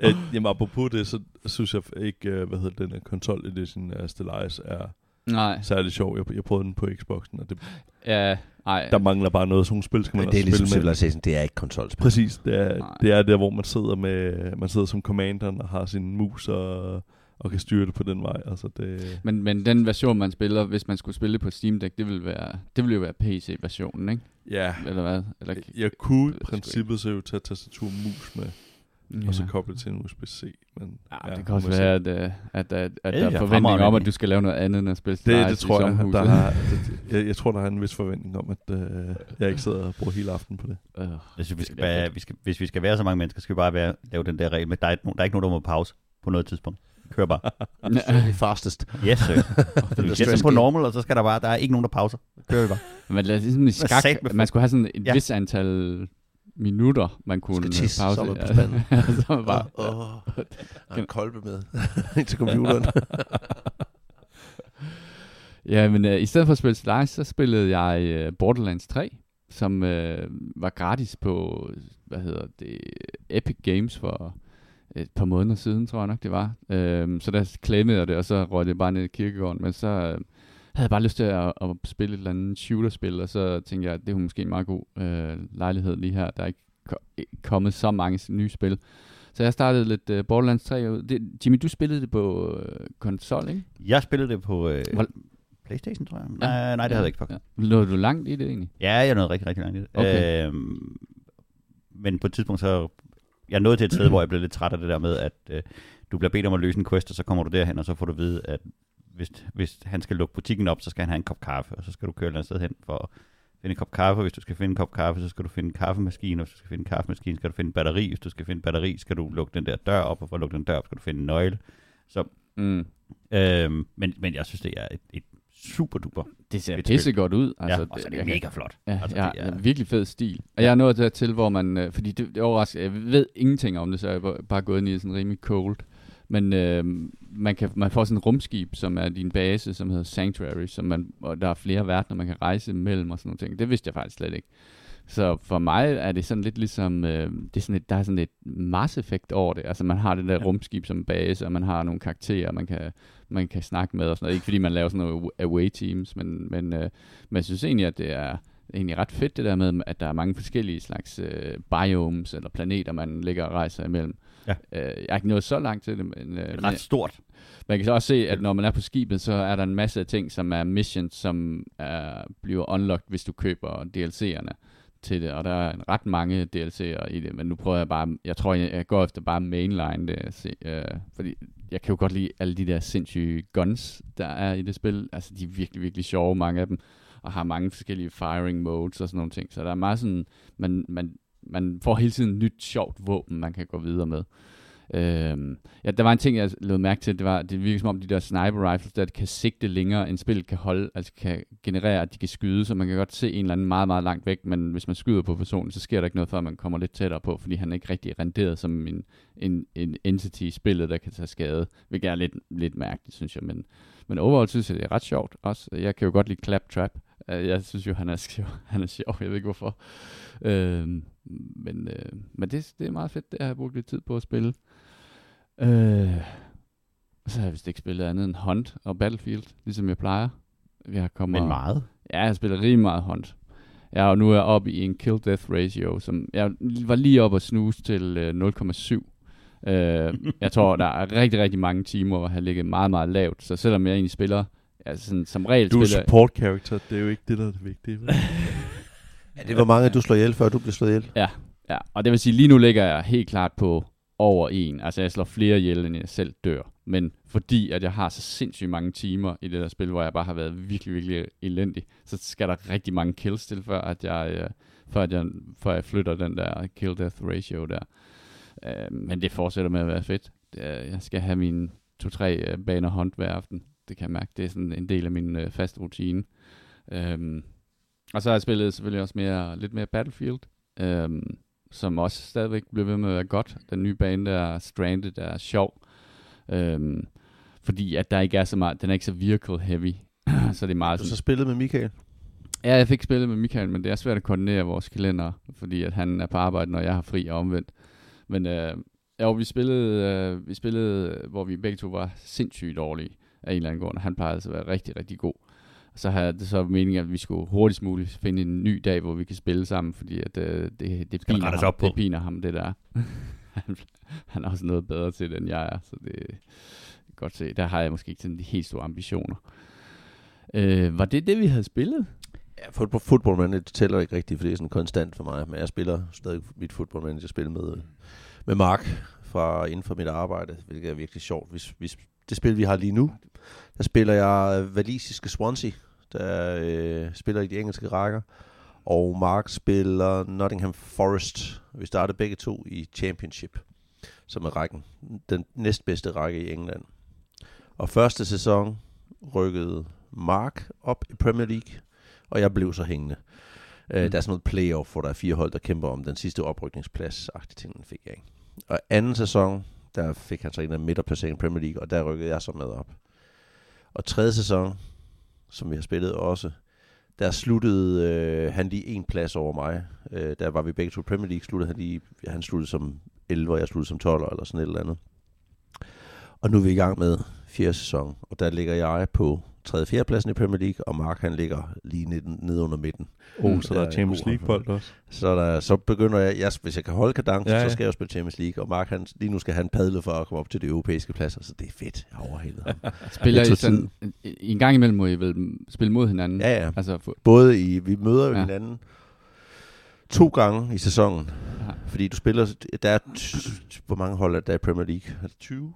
Øh, jamen, apropos det, så synes jeg ikke, øh, hvad hedder den her console edition af Stellaris er Nej. særlig sjov. Jeg, jeg prøvede den på Xboxen, og det, Ja, nej. der mangler bare noget. Sådan nogle spil skal man Men det er ligesom spille med. Civilization, det er ikke konsolspil. Præcis, det er, Nej. det er der, hvor man sidder med, man sidder som commanderen og har sin mus og, og kan styre det på den vej. Altså det, Men, men den version, man spiller, hvis man skulle spille det på Steam Deck, det ville, være, det ville jo være PC-versionen, ikke? ja, Eller hvad? Eller, jeg kunne i princippet så jo tage tastatur og mus med, ja. og så koble til en USB-C. Men, Ja, det må kan også være, at, øh, at, at, at Ja, der ja, er forventning om, at du skal lave noget andet end at spille Det, Slice det tror i jeg, der har, det, jeg, jeg tror, der er en vis forventning om, at øh, jeg ikke sidder og bruger hele aften på det. Øh, Jeg synes, vi skal det fedt. vi skal, hvis vi skal være så mange mennesker, skal vi bare være, lave den der regel med, der er, ikke nogen- der er ikke nogen, der må pause på noget tidspunkt. Kør bare. Det er fastest. Yes, sir. Der sætter stress på normal, og så skal der bare, der er ikke nogen, der pauser. Kører vi bare. Men lad os ligesom i skak, man skulle have sådan et Ja. vis antal minutter, man kunne Skal tisse, pause. så er man på spanden. så er man bare, Åh, oh, oh, en kolbe med til computeren. Ja, men øh, i stedet for at spille Slice, så spillede jeg øh, Borderlands 3, som øh, var gratis på, hvad hedder det, Epic Games for et par måneder siden, tror jeg nok det var. Øh, så der klemmede jeg det, og så røg det bare ned i kirkegården. Men så øh, havde jeg bare lyst til at, at spille et eller andet shooterspil, og så tænkte jeg, at det var måske en meget god øh, lejlighed lige her. Der er ikke ko- ikke kommet så mange nye spil. Så jeg startede lidt uh, Borderlands 3 ud. Det, Jimmy, du spillede det på øh, konsol, ikke? Jeg spillede det på øh, Hvor- Playstation, tror jeg. Nej, nej, det havde jeg ikke Xbox. Ja. Lå du langt i det egentlig? Ja, jeg nåede rigtig, rigtig langt i det. Okay. Øhm, men på et tidspunkt så... Jeg nåede til et sted, hvor jeg blev lidt træt af det der med, at øh, du bliver bedt om at løse en quest, og så kommer du derhen, og så får du at vide, at hvis, hvis han skal lukke butikken op, så skal han have en kop kaffe, og så skal du køre et eller andet sted hen for at finde en kop kaffe. Hvis du skal finde en kop kaffe, så skal du finde en kaffemaskine, og hvis du skal finde en kaffemaskine, skal du finde en batteri. Hvis du skal finde en batteri, skal du lukke den der dør op, og for at lukke den dør op, skal du finde en nøgle. Mm. Øhm, men, men jeg synes, det er et, et super duper. Det ser pisse godt ud. Altså, ja, og så er det jeg mega flot. Ja, altså, ja, det er, virkelig fed stil. Og jeg er nået dertil, hvor man, øh, fordi det, det overrasker, jeg ved ingenting om det, så jeg er bare- gået ind i sådan rimelig cold. Men øh, man, kan, man får sådan et rumskib, som er din base, som hedder Sanctuary, som man, og der er flere verdener, man kan rejse mellem og sådan nogle ting. Det vidste jeg faktisk slet ikke. Så for mig er det sådan lidt ligesom, øh, det er sådan et, der er sådan et Mars-effekt over det. Altså man har det der ja. rumskib som base, og man har nogle karakterer, man kan, man kan snakke med og sådan noget. Ikke fordi man laver sådan nogle away teams, men, men, øh, men jeg synes egentlig, at det er egentlig ret fedt det der med, at der er mange forskellige slags øh, biomes eller planeter, man ligger og rejser imellem. Ja. Øh, jeg er ikke nået så langt til det, men, øh, det er ret stort. man kan så også se, at når man er på skibet, så er der en masse af ting, som er missions, som er, bliver unlocked, hvis du køber DLC'erne til det, og der er ret mange DLC'er i det, men nu prøver jeg bare, jeg tror, jeg, jeg går efter bare mainline det, se, øh, fordi jeg kan jo godt lide alle de der sindssyge guns, der er i det spil, altså de er virkelig, virkelig sjove, mange af dem, og har mange forskellige firing modes og sådan nogle ting, så der er meget sådan, man, man, man får hele tiden nyt sjovt våben, man kan gå videre med. Øhm, ja, der var en ting, jeg lod mærke til, det var, det virker som om de der sniper rifles, der kan sigte længere, end spillet kan holde, altså kan generere, at de kan skyde, så man kan godt se en eller anden meget, meget langt væk, men hvis man skyder på personen, så sker der ikke noget, før man kommer lidt tættere på, fordi han er ikke rigtig renderet som en, en, en entity i spillet, der kan tage skade, hvilket er lidt, lidt mærkeligt, synes jeg, men, men overall synes jeg, det er ret sjovt også. Jeg kan jo godt lide Claptrap. Øh, jeg synes jo, han er sjov. Han er sjov. Jeg ved ikke hvorfor. Øhm, men øh, men det, det er meget fedt. Det har jeg brugt lidt tid på at spille. Øh, så har jeg vist ikke spillet andet end Hunt og Battlefield, ligesom jeg plejer. Jeg kommer, Men meget. Ja, jeg spiller rimelig meget Hunt. Ja, og nu er jeg oppe i en kill-death ratio, som jeg var lige oppe og snuse til øh, 0,7. Øh, jeg tror, der er rigtig, rigtig mange timer, hvor jeg har ligget meget, meget lavt. Så selvom jeg egentlig spiller, altså sådan, som regel Du er spiller... support character, det er jo ikke det, der er det vigtige. Ja, det var mange, du slår ihjel, før du blev slået ihjel. Ja, og det vil sige, lige nu ligger jeg helt klart på over en. Altså, jeg slår flere ihjel, end jeg selv dør. Men fordi at jeg har så sindssygt mange timer i det der spil, hvor jeg bare har været virkelig, virkelig elendig, så skal der rigtig mange kills til, før at jeg, øh, før at jeg, før jeg flytter den der kill-death ratio der. Øh, men det fortsætter med at være fedt. Jeg skal have mine to-tre øh, baner hånd hver aften. Det kan jeg mærke. Det er sådan en del af min øh, faste rutine. Øh, og så har jeg spillet selvfølgelig også mere, lidt mere Battlefield, Øh, som også stadigvæk bliver ved med at være godt. Den nye bane der, Stranded, er sjov. Øhm, fordi at der ikke er så meget, den er ikke så vehicle heavy. så det er meget Du så sådan, spillet med Michael? Ja, jeg fik spillet med Michael, men det er svært at koordinere vores kalender, fordi at han er på arbejde, når jeg har fri og omvendt. Men øh, ja, vi spillede, øh, vi spillede, hvor vi begge to var sindssygt dårlige af en eller anden grund. Han plejede altså at være rigtig, rigtig god. Så havde det så meningen, at vi skulle hurtigst muligt finde en ny dag, hvor vi kan spille sammen, fordi at, øh, det, det, piner ham, op på. det piner ham, det der. han, han er også noget bedre til det, end jeg er, så det er godt se. Der har jeg måske ikke sådan de helt store ambitioner. Øh, var det det, vi havde spillet? Ja, football, football manager tæller ikke rigtigt, for det er sådan konstant for mig. Men jeg spiller stadig mit football manager spil med, med Mark fra inden for mit arbejde, hvilket er virkelig sjovt. Hvis, hvis det spil, vi har lige nu, der spiller jeg valisiske Swansea, der øh, spiller i de engelske rækker. Og Mark spiller Nottingham Forest. Vi startede begge to i Championship, som er rækken. Den næstbedste række i England. Og første sæson rykkede Mark op i Premier League, og jeg blev så hængende. Uh, Mm. Der er sådan noget playoff, hvor der er fire hold, der kæmper om den sidste oprykningsplads. Agtige ting den fik jeg ikke. Og anden sæson, der fik han så en af midterplaceringen i Premier League, og der rykkede jeg så med op. Og tredje sæson, som vi har spillet også, der sluttede øh, han lige en plads over mig. Øh, der var vi begge to Premier League, sluttede han lige, han sluttede som 11, og jeg sluttede som 12 eller sådan et eller andet. Og nu er vi i gang med fjerde sæson, og der ligger jeg på 3. og 4. pladsen i Premier League, og Mark han ligger lige nede, nede under midten. Oh, så der er Champions god League-bold også. Så, der, så begynder jeg, jeg, hvis jeg kan holde kadence, Ja, ja, så skal jeg jo spille Champions League, og Mark han, lige nu skal han padle for at komme op til de europæiske pladser, så det er fedt. Jeg har overhældet ham. Spiller I sådan, i en gang imellem må I vel spille mod hinanden? Ja, ja. Altså, for, Både i, vi møder jo Ja. hinanden to gange i sæsonen, ja. fordi du spiller, der er, t- hvor mange hold er der i Premier League? Er det 20?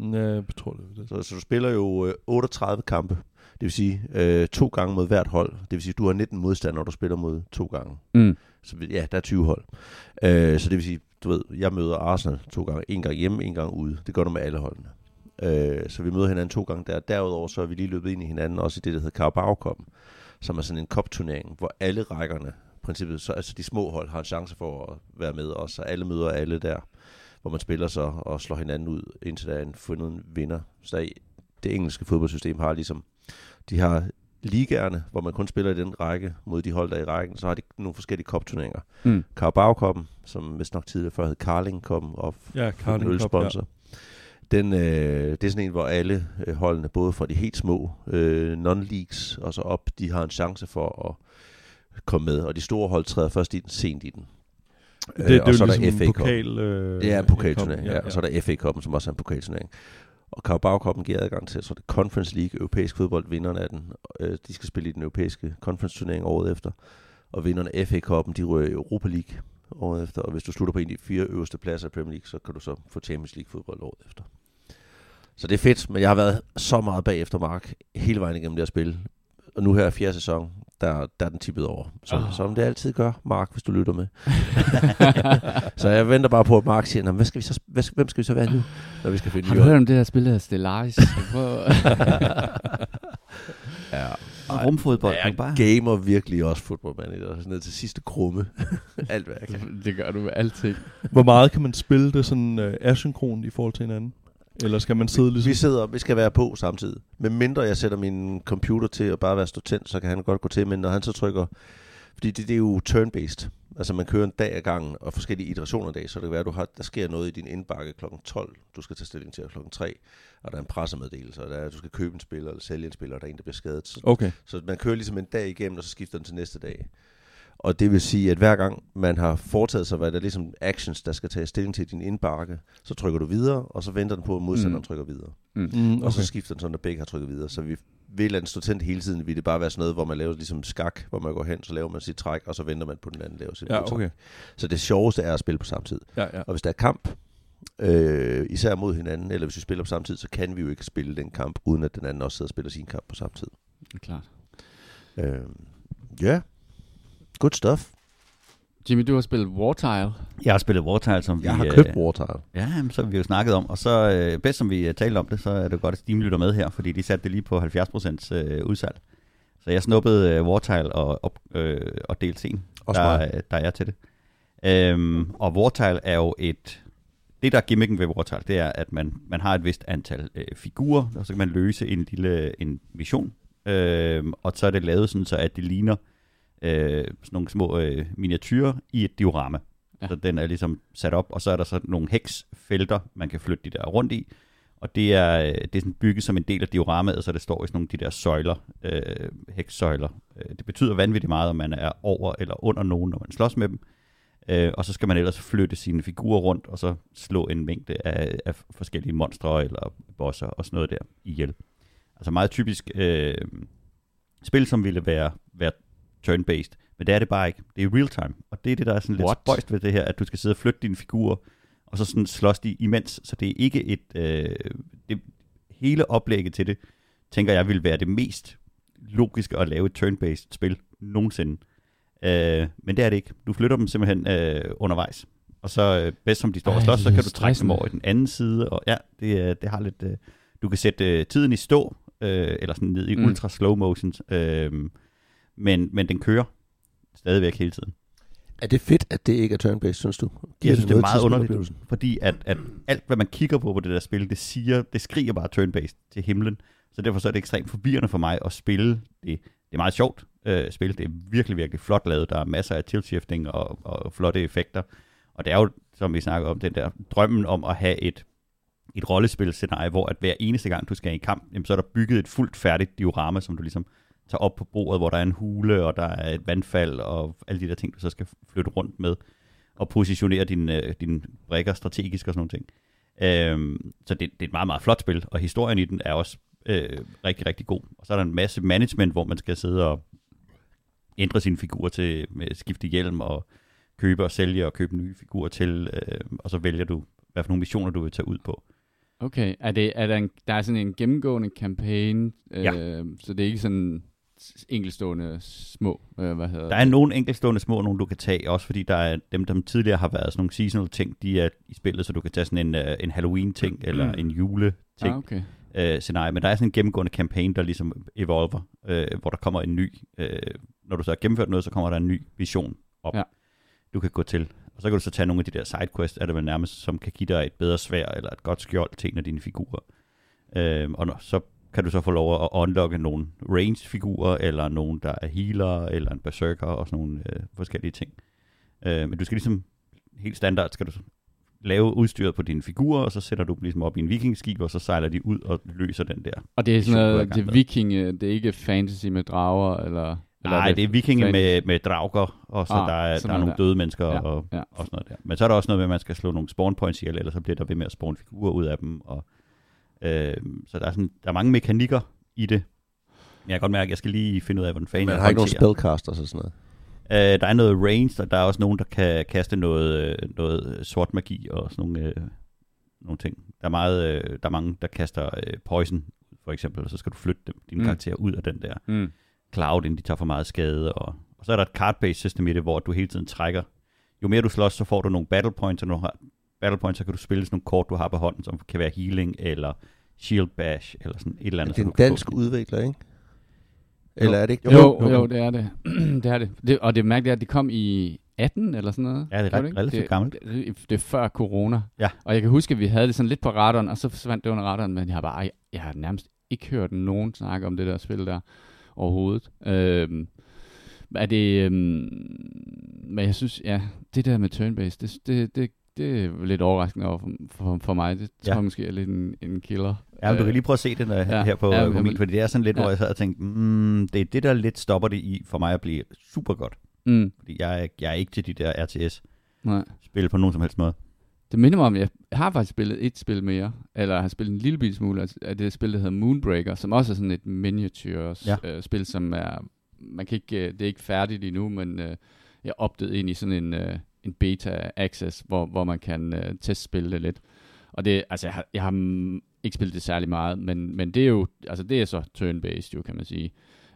Ja, jeg tror det. det. Så, så du spiller jo øh, 38 kampe, det vil sige øh, to gange mod hvert hold. Det vil sige, du har 19 modstandere, når du spiller mod to gange. Mm. Så ja, der er 20 hold. Øh, så det vil sige, du ved, jeg møder Arsenal to gange. En gang hjemme, en gang ude. Det gør du med alle holdene. Øh, så vi møder hinanden to gange der. Derudover så er vi lige løbet ind i hinanden, også i det, der hedder Carabao Cup, som er sådan en cup-turnering, hvor alle rækkerne, i princippet, så, altså de små hold har en chance for at være med også, så alle møder alle der, hvor man spiller så og slår hinanden ud, indtil der er en fundet en vinder. Så der, er- det engelske fodboldsystem har ligesom, de har ligaerne, hvor man kun spiller i den række mod de hold, der er i rækken, så har de nogle forskellige cup-turneringer. Mm. Carabao Cup'en, som vist nok tidligere før hed Carling Cup'en, og Ja, en Carling Cup, ja. ølsponsor. Den, øh, det er sådan en, hvor alle øh, holdene, både fra de helt små øh, non-leagues og så op, de har en chance for at komme med. Og de store hold træder først ind sent i den. Det, det, og det så er er der ligesom FA pokal... Øh, Det er en pokalturnering, ja, ja, og så er der FA Cup'en, som også er en pokalturnering. Og Carabao Cup'en giver adgang til, så er det Conference League, europæisk fodbold, vinderne af den. Øh, de skal spille i den europæiske conference turnering året efter. Og vinderne af FA Cup'en, de rører i Europa League året efter. Og hvis du slutter på en af de fire øverste pladser i Premier League, så kan du så få Champions League fodbold året efter. Så det er fedt, men jeg har været så meget bagefter Mark hele vejen igennem det her spil. Og nu her er fjerde sæson, der, der er den tippet over. Som, Åh. oh. som det altid gør, Mark, hvis du lytter med. så jeg venter bare på, at Mark siger, "Nå, hvad skal vi så, hvad, hvem skal vi så være nu, når vi skal finde Har du hold?" hørt om det der spil, der hedder Stellaris? Ja. Og rumfodbold. Jeg man bare. gamer virkelig også Football Manager, sådan ned til sidste krumme. Alt hvad jeg kan. det gør du med alting. Hvor meget kan man spille det sådan øh, asynkron i forhold til hinanden? Eller skal man sidde ligesom... Vi sidder, vi skal være på samtidig. Men mindre jeg sætter min computer til at bare være stå tændt, så kan han godt gå til. Men når han så trykker, fordi det, det er jo turn-based. Altså man kører en dag ad gangen, og forskellige iterationer af dag, så det kan være, at du har, der sker noget i din indbakke kl. 12, du skal tage stilling til kl. 3, og der er en pressemeddelelse, og der er, at du skal købe en spiller eller sælge en spiller, og der er en, der bliver skadet. Så, Okay. så man kører ligesom en dag igennem, og så skifter den til næste dag. Og det vil sige, at hver gang man har foretaget sig, hvad der er ligesom actions, der skal tage stilling til din indbakke, så trykker du videre, og så venter den på, at modstanderen Mm. trykker videre. Mm. Mm, Okay. Og så skifter den sådan, at begge har trykket videre. Så vi vil lade den stå tændt hele tiden. Vil det bare være sådan noget, hvor man laver ligesom skak, hvor man går hen, så laver man sit træk, og så venter man på den anden laver sit Ja, okay. Så det sjoveste er at spille på samme tid. Ja, ja. Og hvis der er kamp, øh, især mod hinanden, eller hvis vi spiller på samme tid, så kan vi jo ikke spille den kamp, uden at den anden også sidder og spiller sin kamp på samme tid. Klart. Øh, ja, good stuff. Jimmy, du har spillet Wartile. Jeg har spillet Wartile, som Jeg vi... har købt øh, Wartile. Ja, jamen, så har vi jo snakket om, og så øh, bedst som vi øh, talte om det, så er det godt, at Steam lytter med her, fordi de satte det lige på 70% øh, udsalg. Så jeg snuppede øh, Wartile og, og, øh, og DLC'en, der, øh, der er til det. Øhm, og Wartile er jo et... Det, der er gimmicken ved Wartile, det er, at man, man har et vist antal øh, figurer, og så kan man løse en lille en mission. Øhm, og så er det lavet sådan, så at det ligner øh, sådan nogle små øh, miniatyrer i et diorama. Ja. Så den er ligesom sat op, og så er der så nogle heksfelter, man kan flytte de der rundt i. Og det er, øh, det er sådan bygget som en del af dioramaet, så det står i sådan nogle af de der søjler, øh, hekssøjler. Øh, Det betyder vanvittigt meget, om man er over eller under nogen, når man slås med dem. Øh, og så skal man ellers flytte sine figurer rundt, og så slå en mængde af, af forskellige monstre eller bosser og sådan noget der ihjel. Altså meget typisk øh, spil, som ville være, være turn-based, men det er det bare ikke. Det er real time, og det er det, der er sådan lidt What? spøjst ved det her, at du skal sidde og flytte dine figurer, og så sådan slås de imens, så det er ikke et... Øh, det, hele oplægget til det, tænker jeg, vil være det mest logiske at lave et turn-based spil nogensinde. Øh, men det er det ikke. Du flytter dem simpelthen øh, undervejs. Og så øh, bedst som de står og slås, så kan du trække dem over i den anden side. Og ja, det, øh, det har lidt... Øh, du kan sætte øh, tiden i stå, øh, eller sådan ned i Mm. mm. ultra slow motion, øh, men, men den kører stadigvæk hele tiden. Er det fedt, at det ikke er turn-based, synes du? Jeg synes, det er meget underligt, fordi at, at alt, hvad man kigger på på det der spil, det siger, det skriger bare turn-based til himlen. Så derfor så er det ekstremt forvirrende for mig at spille det. Det er meget sjovt øh, spil. Det er virkelig, virkelig flot lavet. Der er masser af tilt-shifting og, og flotte effekter. Og det er jo, som vi snakker om, den der drømmen om at have et, et rollespilscenarie, hvor at hver eneste gang, du skal i kamp, jamen, så er der bygget et fuldt færdigt diorama, som du ligesom tager op på bordet, hvor der er en hule, og der er et vandfald, og alle de der ting, du så skal flytte rundt med, og positionere dine, øh, dine brækker strategisk og sådan nogle ting. Øhm, så det, det er et meget, meget flot spil, og historien i den er også øh, rigtig, rigtig god. Og så er der en masse management, hvor man skal sidde og ændre sine figurer til med skifte hjelm og købe og sælge og købe nye figurer til, øh, og så vælger du, hvad for nogle missioner du vil tage ud på. Okay, er, det, er der, en, der er sådan en gennemgående kampagne, øh, Ja. så det er ikke sådan enkeltstående små, øh, hvad hedder Der er nogle enkeltstående små, nogle du kan tage, også fordi der er dem, der tidligere har været sådan nogle seasonal ting, de er i spillet, så du kan tage sådan en, uh, en Halloween-ting, eller en jule-ting, Ah, okay. øh, scenarie. Men der er sådan en gennemgående kampagne, der ligesom evolver, øh, hvor der kommer en ny, øh, når du så har gennemført noget, så kommer der en ny vision op, Ja. du kan gå til. Og så kan du så tage nogle af de der sidequests, er det vel nærmest, som kan give dig et bedre svær, eller et godt skjold til en af dine figurer. Øh, og når, så kan du så få lov at unlocke nogle range-figurer, eller nogen, der er healer, eller en berserker, og sådan nogle øh, forskellige ting. Øh, men du skal ligesom, helt standard, skal du lave udstyret på dine figurer, og så sætter du dem ligesom op i en vikingskib, og så sejler de ud og løser den der. Og det er sådan noget, det er vikinge, det er ikke fantasy med drager, eller... eller Nej, det er vikinge fantasy? med, med drauger, og så Ah, der er, der er nogle der. døde mennesker Ja, og, ja. og sådan noget der. Men så er der også noget med, at man skal slå nogle spawn points ihjel, ellers så bliver der ved med at spawn figurer ud af dem. Og, øh, så der er, sådan, der er mange mekanikker i det. Men jeg kan godt mærke, at jeg skal lige finde ud af, hvordan fanden jeg har ikke nogen spellcasters og sådan noget. Øh, der er noget range, og der er også nogen, der kan kaste noget, noget sort magi og sådan nogle, øh, nogle ting. Der er, meget, øh, der er mange, der kaster øh, poison, for eksempel, og så skal du flytte dem, dine Mm. mm. karakterer ud af den der Mm. cloud, inden de tager for meget skade. Og, og så er der et card-based system i det, hvor du hele tiden trækker. Jo mere du slås, så får du nogle battle points, og når du har battle points, så kan du spille sådan nogle kort, du har på hånden, som kan være healing, eller shield bash, eller sådan et eller andet. Det er en dansk udvikler, ikke? Eller er det ikke? Jo, jo, jo, det er det. det er det. det. Og det mærkelige er, at de kom i 18 eller sådan noget. Ja, det er ret- ikke? relativt det, gammelt. Det, det er før corona. Ja. Og jeg kan huske, at vi havde det sådan lidt på radaren, og så forsvandt det under radaren, men jeg har bare, jeg, jeg har nærmest ikke hørt nogen snakke om det der spil der overhovedet. Øhm, er det, øhm, men jeg synes, ja, det der med turn-based, det, det, det, det er lidt overraskende over for, for, for mig. Det tror Ja. jeg måske er lidt en, en killer. Ja, men du Øh, kan lige prøve at se den uh, ja, her på ja, ja, men- mobil, fordi det er sådan lidt, ja. hvor jeg sad og tænkte, mm, det er det, der lidt stopper det i for mig at blive super godt. Mm, Fordi jeg, er- jeg er ikke til de der RTS-spil på nogen som helst måde. Det minder mig om, jeg har faktisk spillet et spil mere, eller har spillet en lille bitte smule af- det spil, der hedder Moonbreaker, som også er sådan et miniature Ja. øh, spil, som er, man kan ikke, øh, det er ikke færdigt endnu, men øh, jeg opdagede ind i sådan en, øh, en beta access, hvor, hvor man kan øh, testspille det lidt. Og det, altså, jeg har, jeg har mm, ikke spillet det særlig meget, men, men det er jo, altså det er så turn-based jo, kan man sige.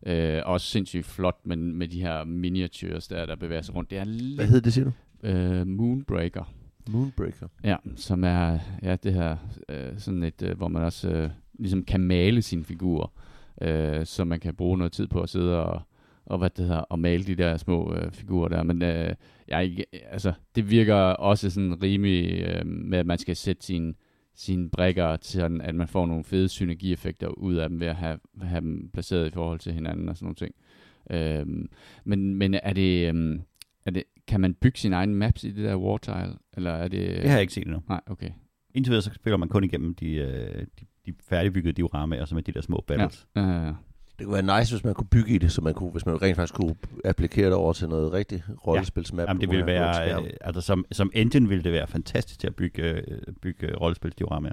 Øh, også sindssygt flot, men med de her miniatures der, der bevæger sig rundt. Det er Hvad lidt hed det, siger du? øh, Moonbreaker. Moonbreaker. Ja, som er ja, det her, øh, sådan et, øh, hvor man også øh, ligesom kan male sine figurer, øh, så man kan bruge noget tid på at sidde og, og hvad det hedder, og male de der små øh, figurer der. Men øh, jeg, ikke- altså, det virker også sådan rimelig øh, med, at man skal sætte sine sine brækker til, sådan, at man får nogle fede synergieffekter ud af dem ved at have, have dem placeret i forhold til hinanden og sådan nogle ting. Øhm, men, men er det, øhm, er det, kan man bygge sin egen maps i det der Wartile? Eller er det... Det har jeg ikke set endnu. Nej, okay. Indtil videre så spiller man kun igennem de, øh, de, de færdigbyggede dioramaer, som er de der små battles. Ja, ja, ja. Det kunne være nice, hvis man kunne bygge i det, så man kunne, hvis man rent faktisk kunne applikere det over til noget rigtigt rollespilsmap. Jamen, det ville være, øh, altså som, som engine ville det være fantastisk til at bygge, øh, bygge rollespilsdioramaer.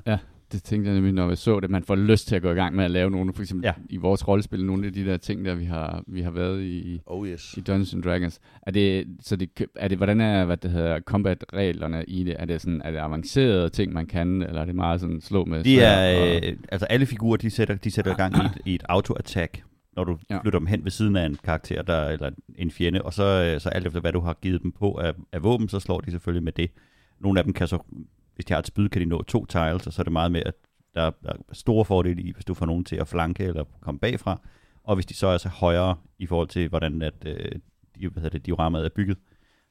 Det tænkte jeg nemlig, når jeg så det. Man får lyst til at gå i gang med at lave nogle, for eksempel Ja. i vores rollespil, nogle af de der ting, der vi har, vi har været i, Oh yes. i Dungeons and Dragons. Er det, så det, er det, hvordan er, hvad det hedder, combat-reglerne i det? Er det sådan, er det avancerede ting, man kan, eller er det meget sådan slå med De sværd er, og- øh, altså alle figurer, de sætter, de sætter i gang i et, i et auto-attack, når du Ja. ja. flytter dem hen ved siden af en karakter, der, eller en fjende, og så, øh, så alt efter hvad du har givet dem på af, af våben, så slår de selvfølgelig med det. Nogle af dem kan så, hvis de har et spyd, kan de nå to tiles, og så er det meget med, at der er store fordele i, hvis du får nogen til at flanke eller komme bagfra, og hvis de så er så højere i forhold til, hvordan at, øh, de, hvad det, dioramaet er bygget,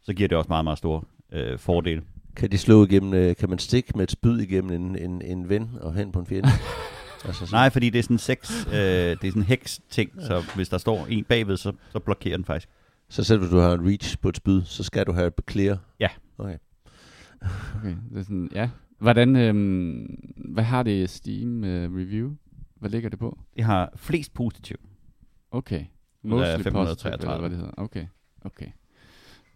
så giver det også meget, meget store øh, fordele. Kan de slå igennem, øh, kan man stikke med et spyd igennem en, en, en ven og hen på en fjende? altså, Nej, fordi det er sådan seks, øh, det er sådan en heks-ting, så hvis der står en bagved, så, så blokerer den faktisk. Så selv hvis du har en reach på et spyd, så skal du have et clear. Ja. Okay. Okay, det er sådan, ja. Hvordan, øhm, hvad har det i Steam øh, review? Hvad ligger det på? Det har flest positiv. Okay. Mostly 533. positive, eller hvad det hedder. Okay, okay.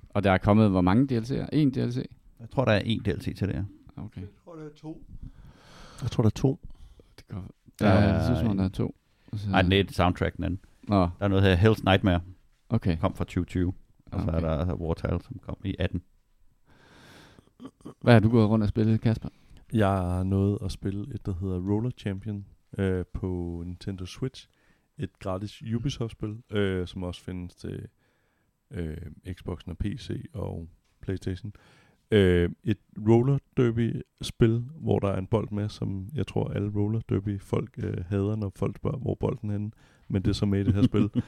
Og der er kommet hvor mange DLC'er? En DLC? Jeg tror, der er en DLC til det her. Okay. Jeg tror, der er to. Jeg tror, der er to. Det går. Der Der er, jeg synes, man, der er to. Så- Nej, det er et soundtrack, den anden. Nå, Der er noget her, Hell's Nightmare, okay. kom fra 2020. Og så Okay. er der altså Wartale, som kom i 18. Hvad har du gået rundt og spillet, Kasper? Jeg har nået at spille et, der hedder Roller Champion øh, på Nintendo Switch. Et gratis Ubisoft-spil, øh, som også findes til øh, Xboxen og PC og Playstation. Øh, et roller derby-spil, hvor der er en bold med, som jeg tror alle roller derby-folk øh, hader, når folk spørger, hvor bolden er henne. Men det er så med i det her spil.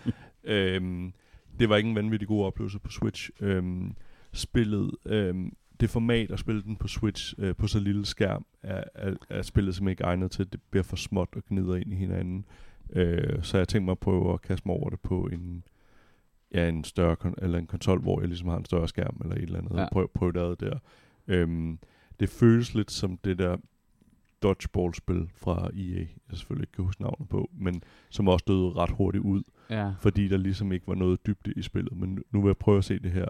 Øhm, det var ikke en vanvittig god oplevelse på Switch. Øhm, spillet, øhm, det format at spille den på Switch øh, på så lille skærm, er, er, er spillet simpelthen ikke egnet til, at det bliver for småt og gnider ind i hinanden. Øh, så jeg tænkte mig at prøve at kaste mig over det på en, ja, en større kon- eller en konsol, hvor jeg ligesom har en større skærm eller et eller andet. Ja. Prøv, prøv det ad der. Øhm, det føles lidt som det der dodgeball-spil fra EA, jeg selvfølgelig ikke kan huske navnet på, men som også døde ret hurtigt ud Ja. fordi der ligesom ikke var noget dybde i spillet. Men nu vil jeg prøve at se det her,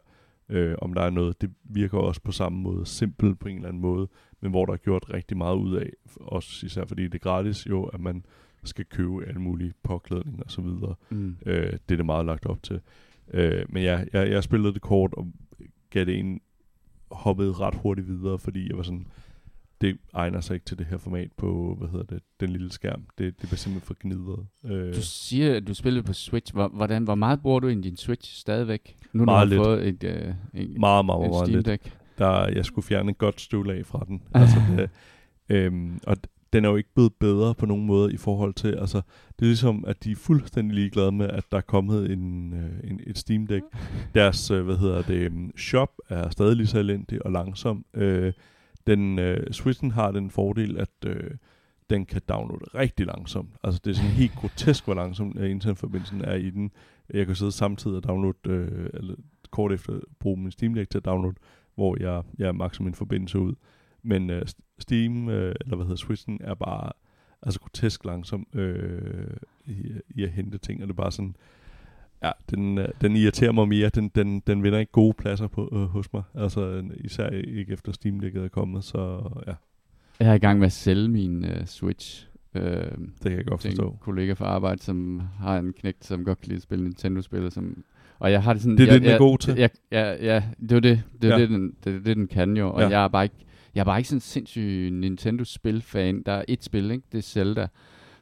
øh, om der er noget. Det virker også på samme måde, simpelt på en eller anden måde, men hvor der er gjort rigtig meget ud af, også især fordi det er gratis jo, at man skal købe alle mulige påklædning og så videre. Mm. Øh, det er det meget lagt op til. Øh, men ja, jeg, jeg spillede det kort og gav det en hoppede ret hurtigt videre, fordi jeg var sådan, det egner sig ikke til det her format på, hvad hedder det, den lille skærm. Det, det bliver simpelthen for gnidret. Øh, Du siger, at du spiller på Switch. Hvor, hvordan, hvor meget bruger du i din Switch stadigvæk? Nu Meget du har fået et, øh, en, meget, meget, en meget Steam lidt. Deck. der jeg skulle fjerne et godt støvlag fra den. Altså det, øhm, og den er jo ikke blevet bedre på nogen måde i forhold til, altså det er ligesom, at de er fuldstændig ligeglade med, at der er kommet en, øh, en, et Steam Deck. Deres, øh, hvad hedder det, øhm, shop er stadig lige så elendig og langsom. Øh, den, øh, Switchen har den fordel, at øh, den kan downloade rigtig langsomt. Altså det er sådan helt grotesk, hvor langsom øh, internetforbindelsen er i den. Jeg kan sidde samtidig og downloade, øh, eller kort efter bruge min Steam Deck til at downloade hvor jeg, jeg makser min forbindelse ud. Men øh, Steam, øh, eller hvad hedder Switchen, er bare altså grotesk langsom øh, i, i at hente ting, og det er bare sådan, ja, den, øh, den irriterer mig mere, den, den, den vinder ikke gode pladser på, øh, hos mig, altså især ikke efter Steam Deck'et er kommet, så ja, Jeg er i gang med at sælge min uh, Switch. Uh, det kan jeg godt forstå. en kollega fra arbejde, som har en knægt, som godt kan lide at spille Nintendo-spil, som, Og jeg har det sådan... Det er jeg, det, den er jeg, god til. Jeg, ja, ja, det er det. Det er Ja. det, den, det, det, den kan jo. Og Ja. jeg er bare ikke... Jeg er bare ikke sådan en sindssyg Nintendo-spil-fan. Der er et spil, ikke? Det er Zelda.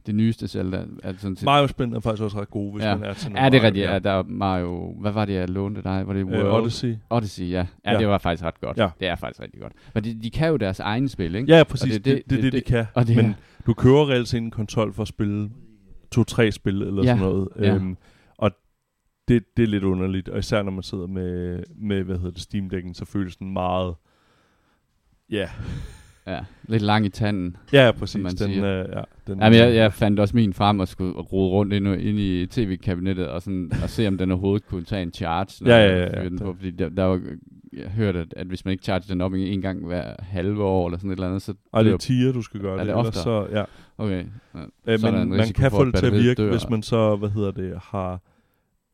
Det nyeste Zelda. Altså sådan, Mario-spil er faktisk også ret gode, hvis Ja. man er til Ja, det er rigtigt. Ja. Der er Mario... Hvad var det, jeg lånte dig? Var det World? Øh, Odyssey. Odyssey, ja. ja. Ja. Det var faktisk ret godt. Ja. Det er faktisk rigtig godt. Men de, de kan jo deres egne spil, ikke? Ja, præcis. Og Det er det, det, det, de kan. Og det Men er, du kører reelt set en konsol for at spille to-tre spil eller Ja, sådan noget. ja. Øhm, og det, det er lidt underligt. Og især når man sidder med, med hvad hedder det, Steam-dækken, så føles den meget... Ja, ja, lidt lang i tanden. ja præcis. man Den, siger. øh, ja, den, Jamen, jeg, jeg fandt også min frem og skulle rode rundt ind, ind i tv-kabinettet og, sådan, og se, om den overhovedet kunne tage en charge. Ja, ja, ja, ja. fyrede Den på, fordi der, der var, jeg hørte, at, at hvis man ikke charger den op en, gang hver halve år eller sådan et eller andet, så og det er tiger, du skal gøre Er det. det ellers oftere? så, ja. Okay. Ja. Øh, er men en man kan få det til at virke, dør. hvis man så, hvad hedder det, har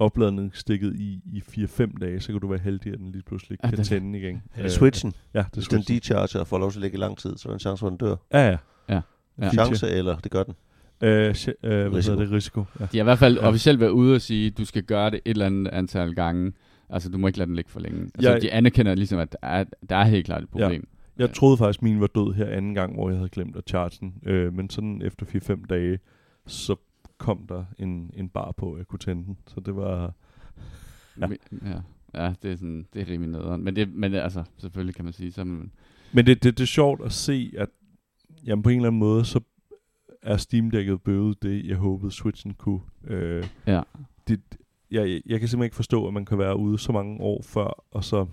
opladningsstikket i, i 4-5 dage, så kan du være heldig, at den lige pludselig Ja, kan den- tænde igen. Er det switchen? Ja, det er Hvis den switchen. decharger og får lov til at ligge i lang tid, så er der en chance for, at den dør. Ja, ja. Ja. Ja. Chance, eller det gør den. Øh, øh, hvad Risiko. hedder det? Risiko. Ja. De har i hvert fald Ja. officielt været ude og sige, at du skal gøre det et eller andet antal gange. Altså, du må ikke lade den ligge for længe. Altså, Jeg- de anerkender ligesom, at der er, der er helt klart et problem. Jeg Ja. troede faktisk, min var død her anden gang, hvor jeg havde glemt at charge den. Øh, men sådan efter 4-5 dage, så kom der en, en bar på, jeg kunne tænde den. Så det var... Ja. Ja. ja. Det er, sådan, det er rimelig nederen. Men, det, men altså, selvfølgelig kan man sige, så man, Men det, det, det er sjovt at se, at jamen, på en eller anden måde, så er Steam-dækket bøvet det, jeg håbede Switchen kunne. Øh, Ja. det, jeg, jeg kan simpelthen ikke forstå, at man kan være ude så mange år før, og så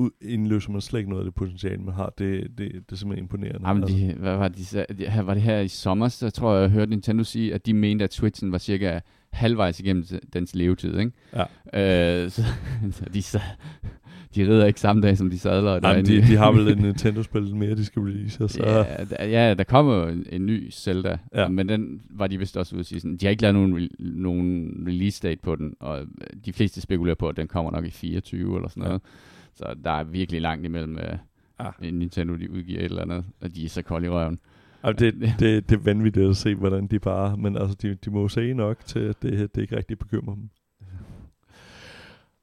ud, indløser man slet ikke noget af det potentiale, man har. Det, det, det er simpelthen imponerende. Jamen, altså. de, hvad var de, her, var det her i sommer, så tror jeg, jeg hørte Nintendo sige, at de mente, at Switchen var cirka halvvejs igennem dens levetid, ikke? Ja. Øh, så, så de, sa- de rider ikke samme dag, som de sadler. Jamen, derinde de, de har vel en Nintendo-spil mere, de skal release. Så. Ja, der, ja, der kommer en, en ny Zelda, Ja. men den var de vist også ude at sige sådan, de har ikke lavet nogen, re- nogen release date på den, og de fleste spekulerer på, at den kommer nok i 24 eller sådan Ja. Så der er virkelig langt imellem uh, Ah. en Nintendo, de udgiver et eller andet, og de er så kolde i røven. Jamen, det, det, det er vanvittigt at se, hvordan de bare... Men altså, de, de må se nok til, at det, det ikke rigtig bekymrer dem.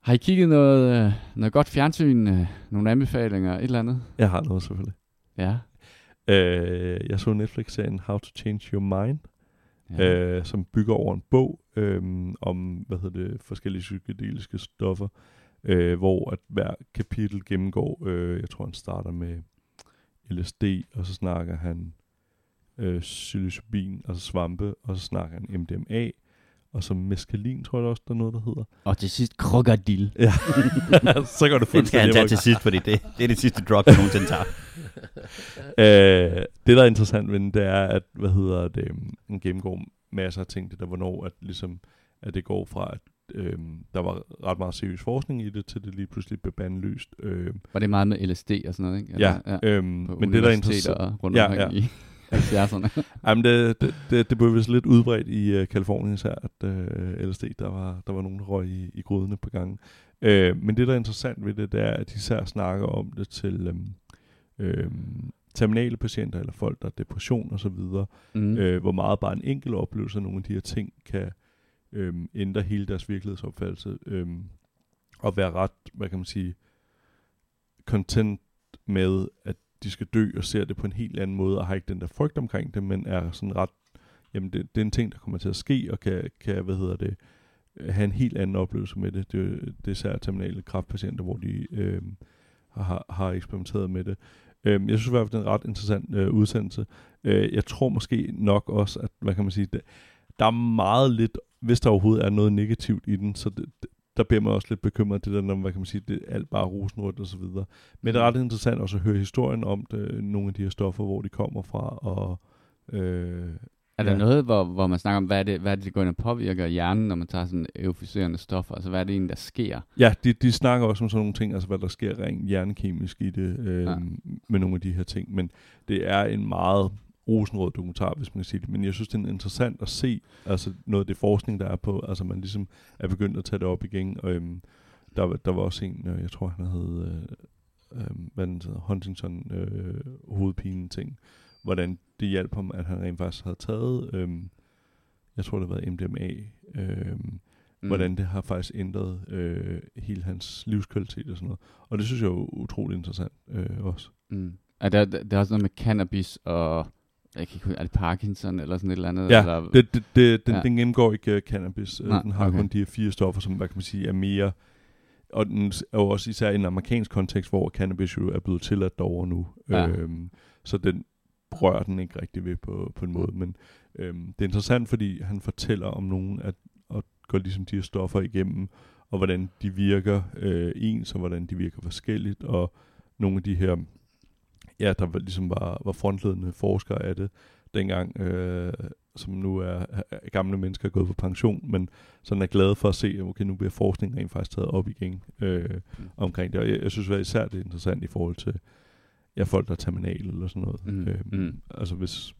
Har I kigget noget, øh, noget godt fjernsyn, øh, nogle anbefalinger, et eller andet? Jeg har noget selvfølgelig. Ja. Øh, jeg så Netflix-serien How to Change Your Mind, ja. øh, som bygger over en bog øh, om hvad hedder det, forskellige psykedeliske stoffer, øh, hvor at hver kapitel gennemgår, øh, jeg tror han starter med LSD, og så snakker han øh, psilocybin, altså svampe, og så snakker han MDMA, og så meskalin, tror jeg også, der er noget, der hedder. Og til sidst, krokodil. Ja, så går det Den skal han fuldstændig tage til sidst, fordi det, det er det sidste drug, jeg nogensinde tager. øh, det, der er interessant ved den, det er, at, hvad hedder det, den gennemgår masser af ting, det der, hvornår, at, ligesom, at det går fra, at øhm, der var ret meget seriøs forskning i det, til det lige pludselig blev bandlyst. Øhm, Var det meget med LSD og sådan noget, ikke? ja, ja. øhm, men det, der er interessant... rundt Ja, omkring ja. i 70'erne. Jamen, det, det, det, det blev vist lidt udbredt i uh, Kalifornien især, at uh, LSD, der var, der var nogen, der røg i, i grydene på gangen. Uh, men det, der er interessant ved det, det er, at de især snakker om det til um, um, terminale patienter, eller folk, der har depression og så videre, mm. øh, hvor meget bare en enkelt oplevelse af nogle af de her ting kan øhm, ændre hele deres virkelighedsopfattelse, øhm, og være ret, hvad kan man sige, content med, at de skal dø, og ser det på en helt anden måde, og har ikke den der frygt omkring det, men er sådan ret, jamen det, det er en ting, der kommer til at ske, og kan, kan hvad hedder det, have en helt anden oplevelse med det. Det, det er især terminale kræftpatienter, hvor de øh, har, har eksperimenteret med det. Øh, jeg synes i hvert fald, det er en ret interessant øh, udsendelse. Øh, jeg tror måske nok også, at, hvad kan man sige, det, der er meget lidt, hvis der overhovedet er noget negativt i den, så det, det, der bliver man også lidt bekymret, det der, når, hvad kan man sige, det er alt bare rosenrødt og så videre. Men det er ret interessant også at høre historien om det, nogle af de her stoffer, hvor de kommer fra, og øh, Er der Ja. noget, hvor, hvor man snakker om, hvad er, det, hvad er det, der går ind og påvirker hjernen, når man tager sådan euforiserende stoffer? Altså, hvad er det egentlig, der sker? Ja, de, de snakker også om sådan nogle ting, altså hvad der sker rent hjernekemisk i det, øh, ja. med nogle af de her ting. Men det er en meget rosenrød dokumentar, hvis man kan sige det. Men jeg synes, det er interessant at se altså noget af det forskning, der er på. Altså man ligesom er begyndt at tage det op igen. Og, øhm, der, var- der var også en, øh, jeg tror han hed, øh, øh, hvad den hedder, Huntington øh, hovedpine ting. Hvordan det hjalp ham, at han rent faktisk havde taget, øh, jeg tror det var MDMA, øh, mm. hvordan det har faktisk ændret øh, hele hans livskvalitet og sådan noget. Og det synes jeg er utrolig interessant øh, også. Mm. Er der, der, der er også noget med cannabis og jeg kan ikke, huske, er det Parkinson eller sådan et eller andet? Ja, eller, det, det, det, den, Ja. den gennemgår ikke uh, cannabis. Nej, Nej, den har okay. kun de her fire stoffer, som hvad kan man sige, er mere... Og den er jo også især i en amerikansk kontekst, hvor cannabis jo er blevet tilladt derovre nu. Ja. Øhm, så den rører den ikke rigtig ved på, på en måde. Men øhm, det er interessant, fordi han fortæller om nogen, at, at går ligesom de her stoffer igennem, og hvordan de virker øh, ens, og hvordan de virker forskelligt, og nogle af de her, ja, der var, ligesom var, var frontledende forskere af det, dengang, øh, som nu er, er gamle mennesker gået på pension, men sådan er glade for at se, at okay, nu bliver forskningen rent faktisk taget op igen øh, omkring det. Og jeg, jeg synes at især, det er interessant i forhold til ja, folk, der er terminale eller sådan noget. Mm, Øh, mm. Altså hvis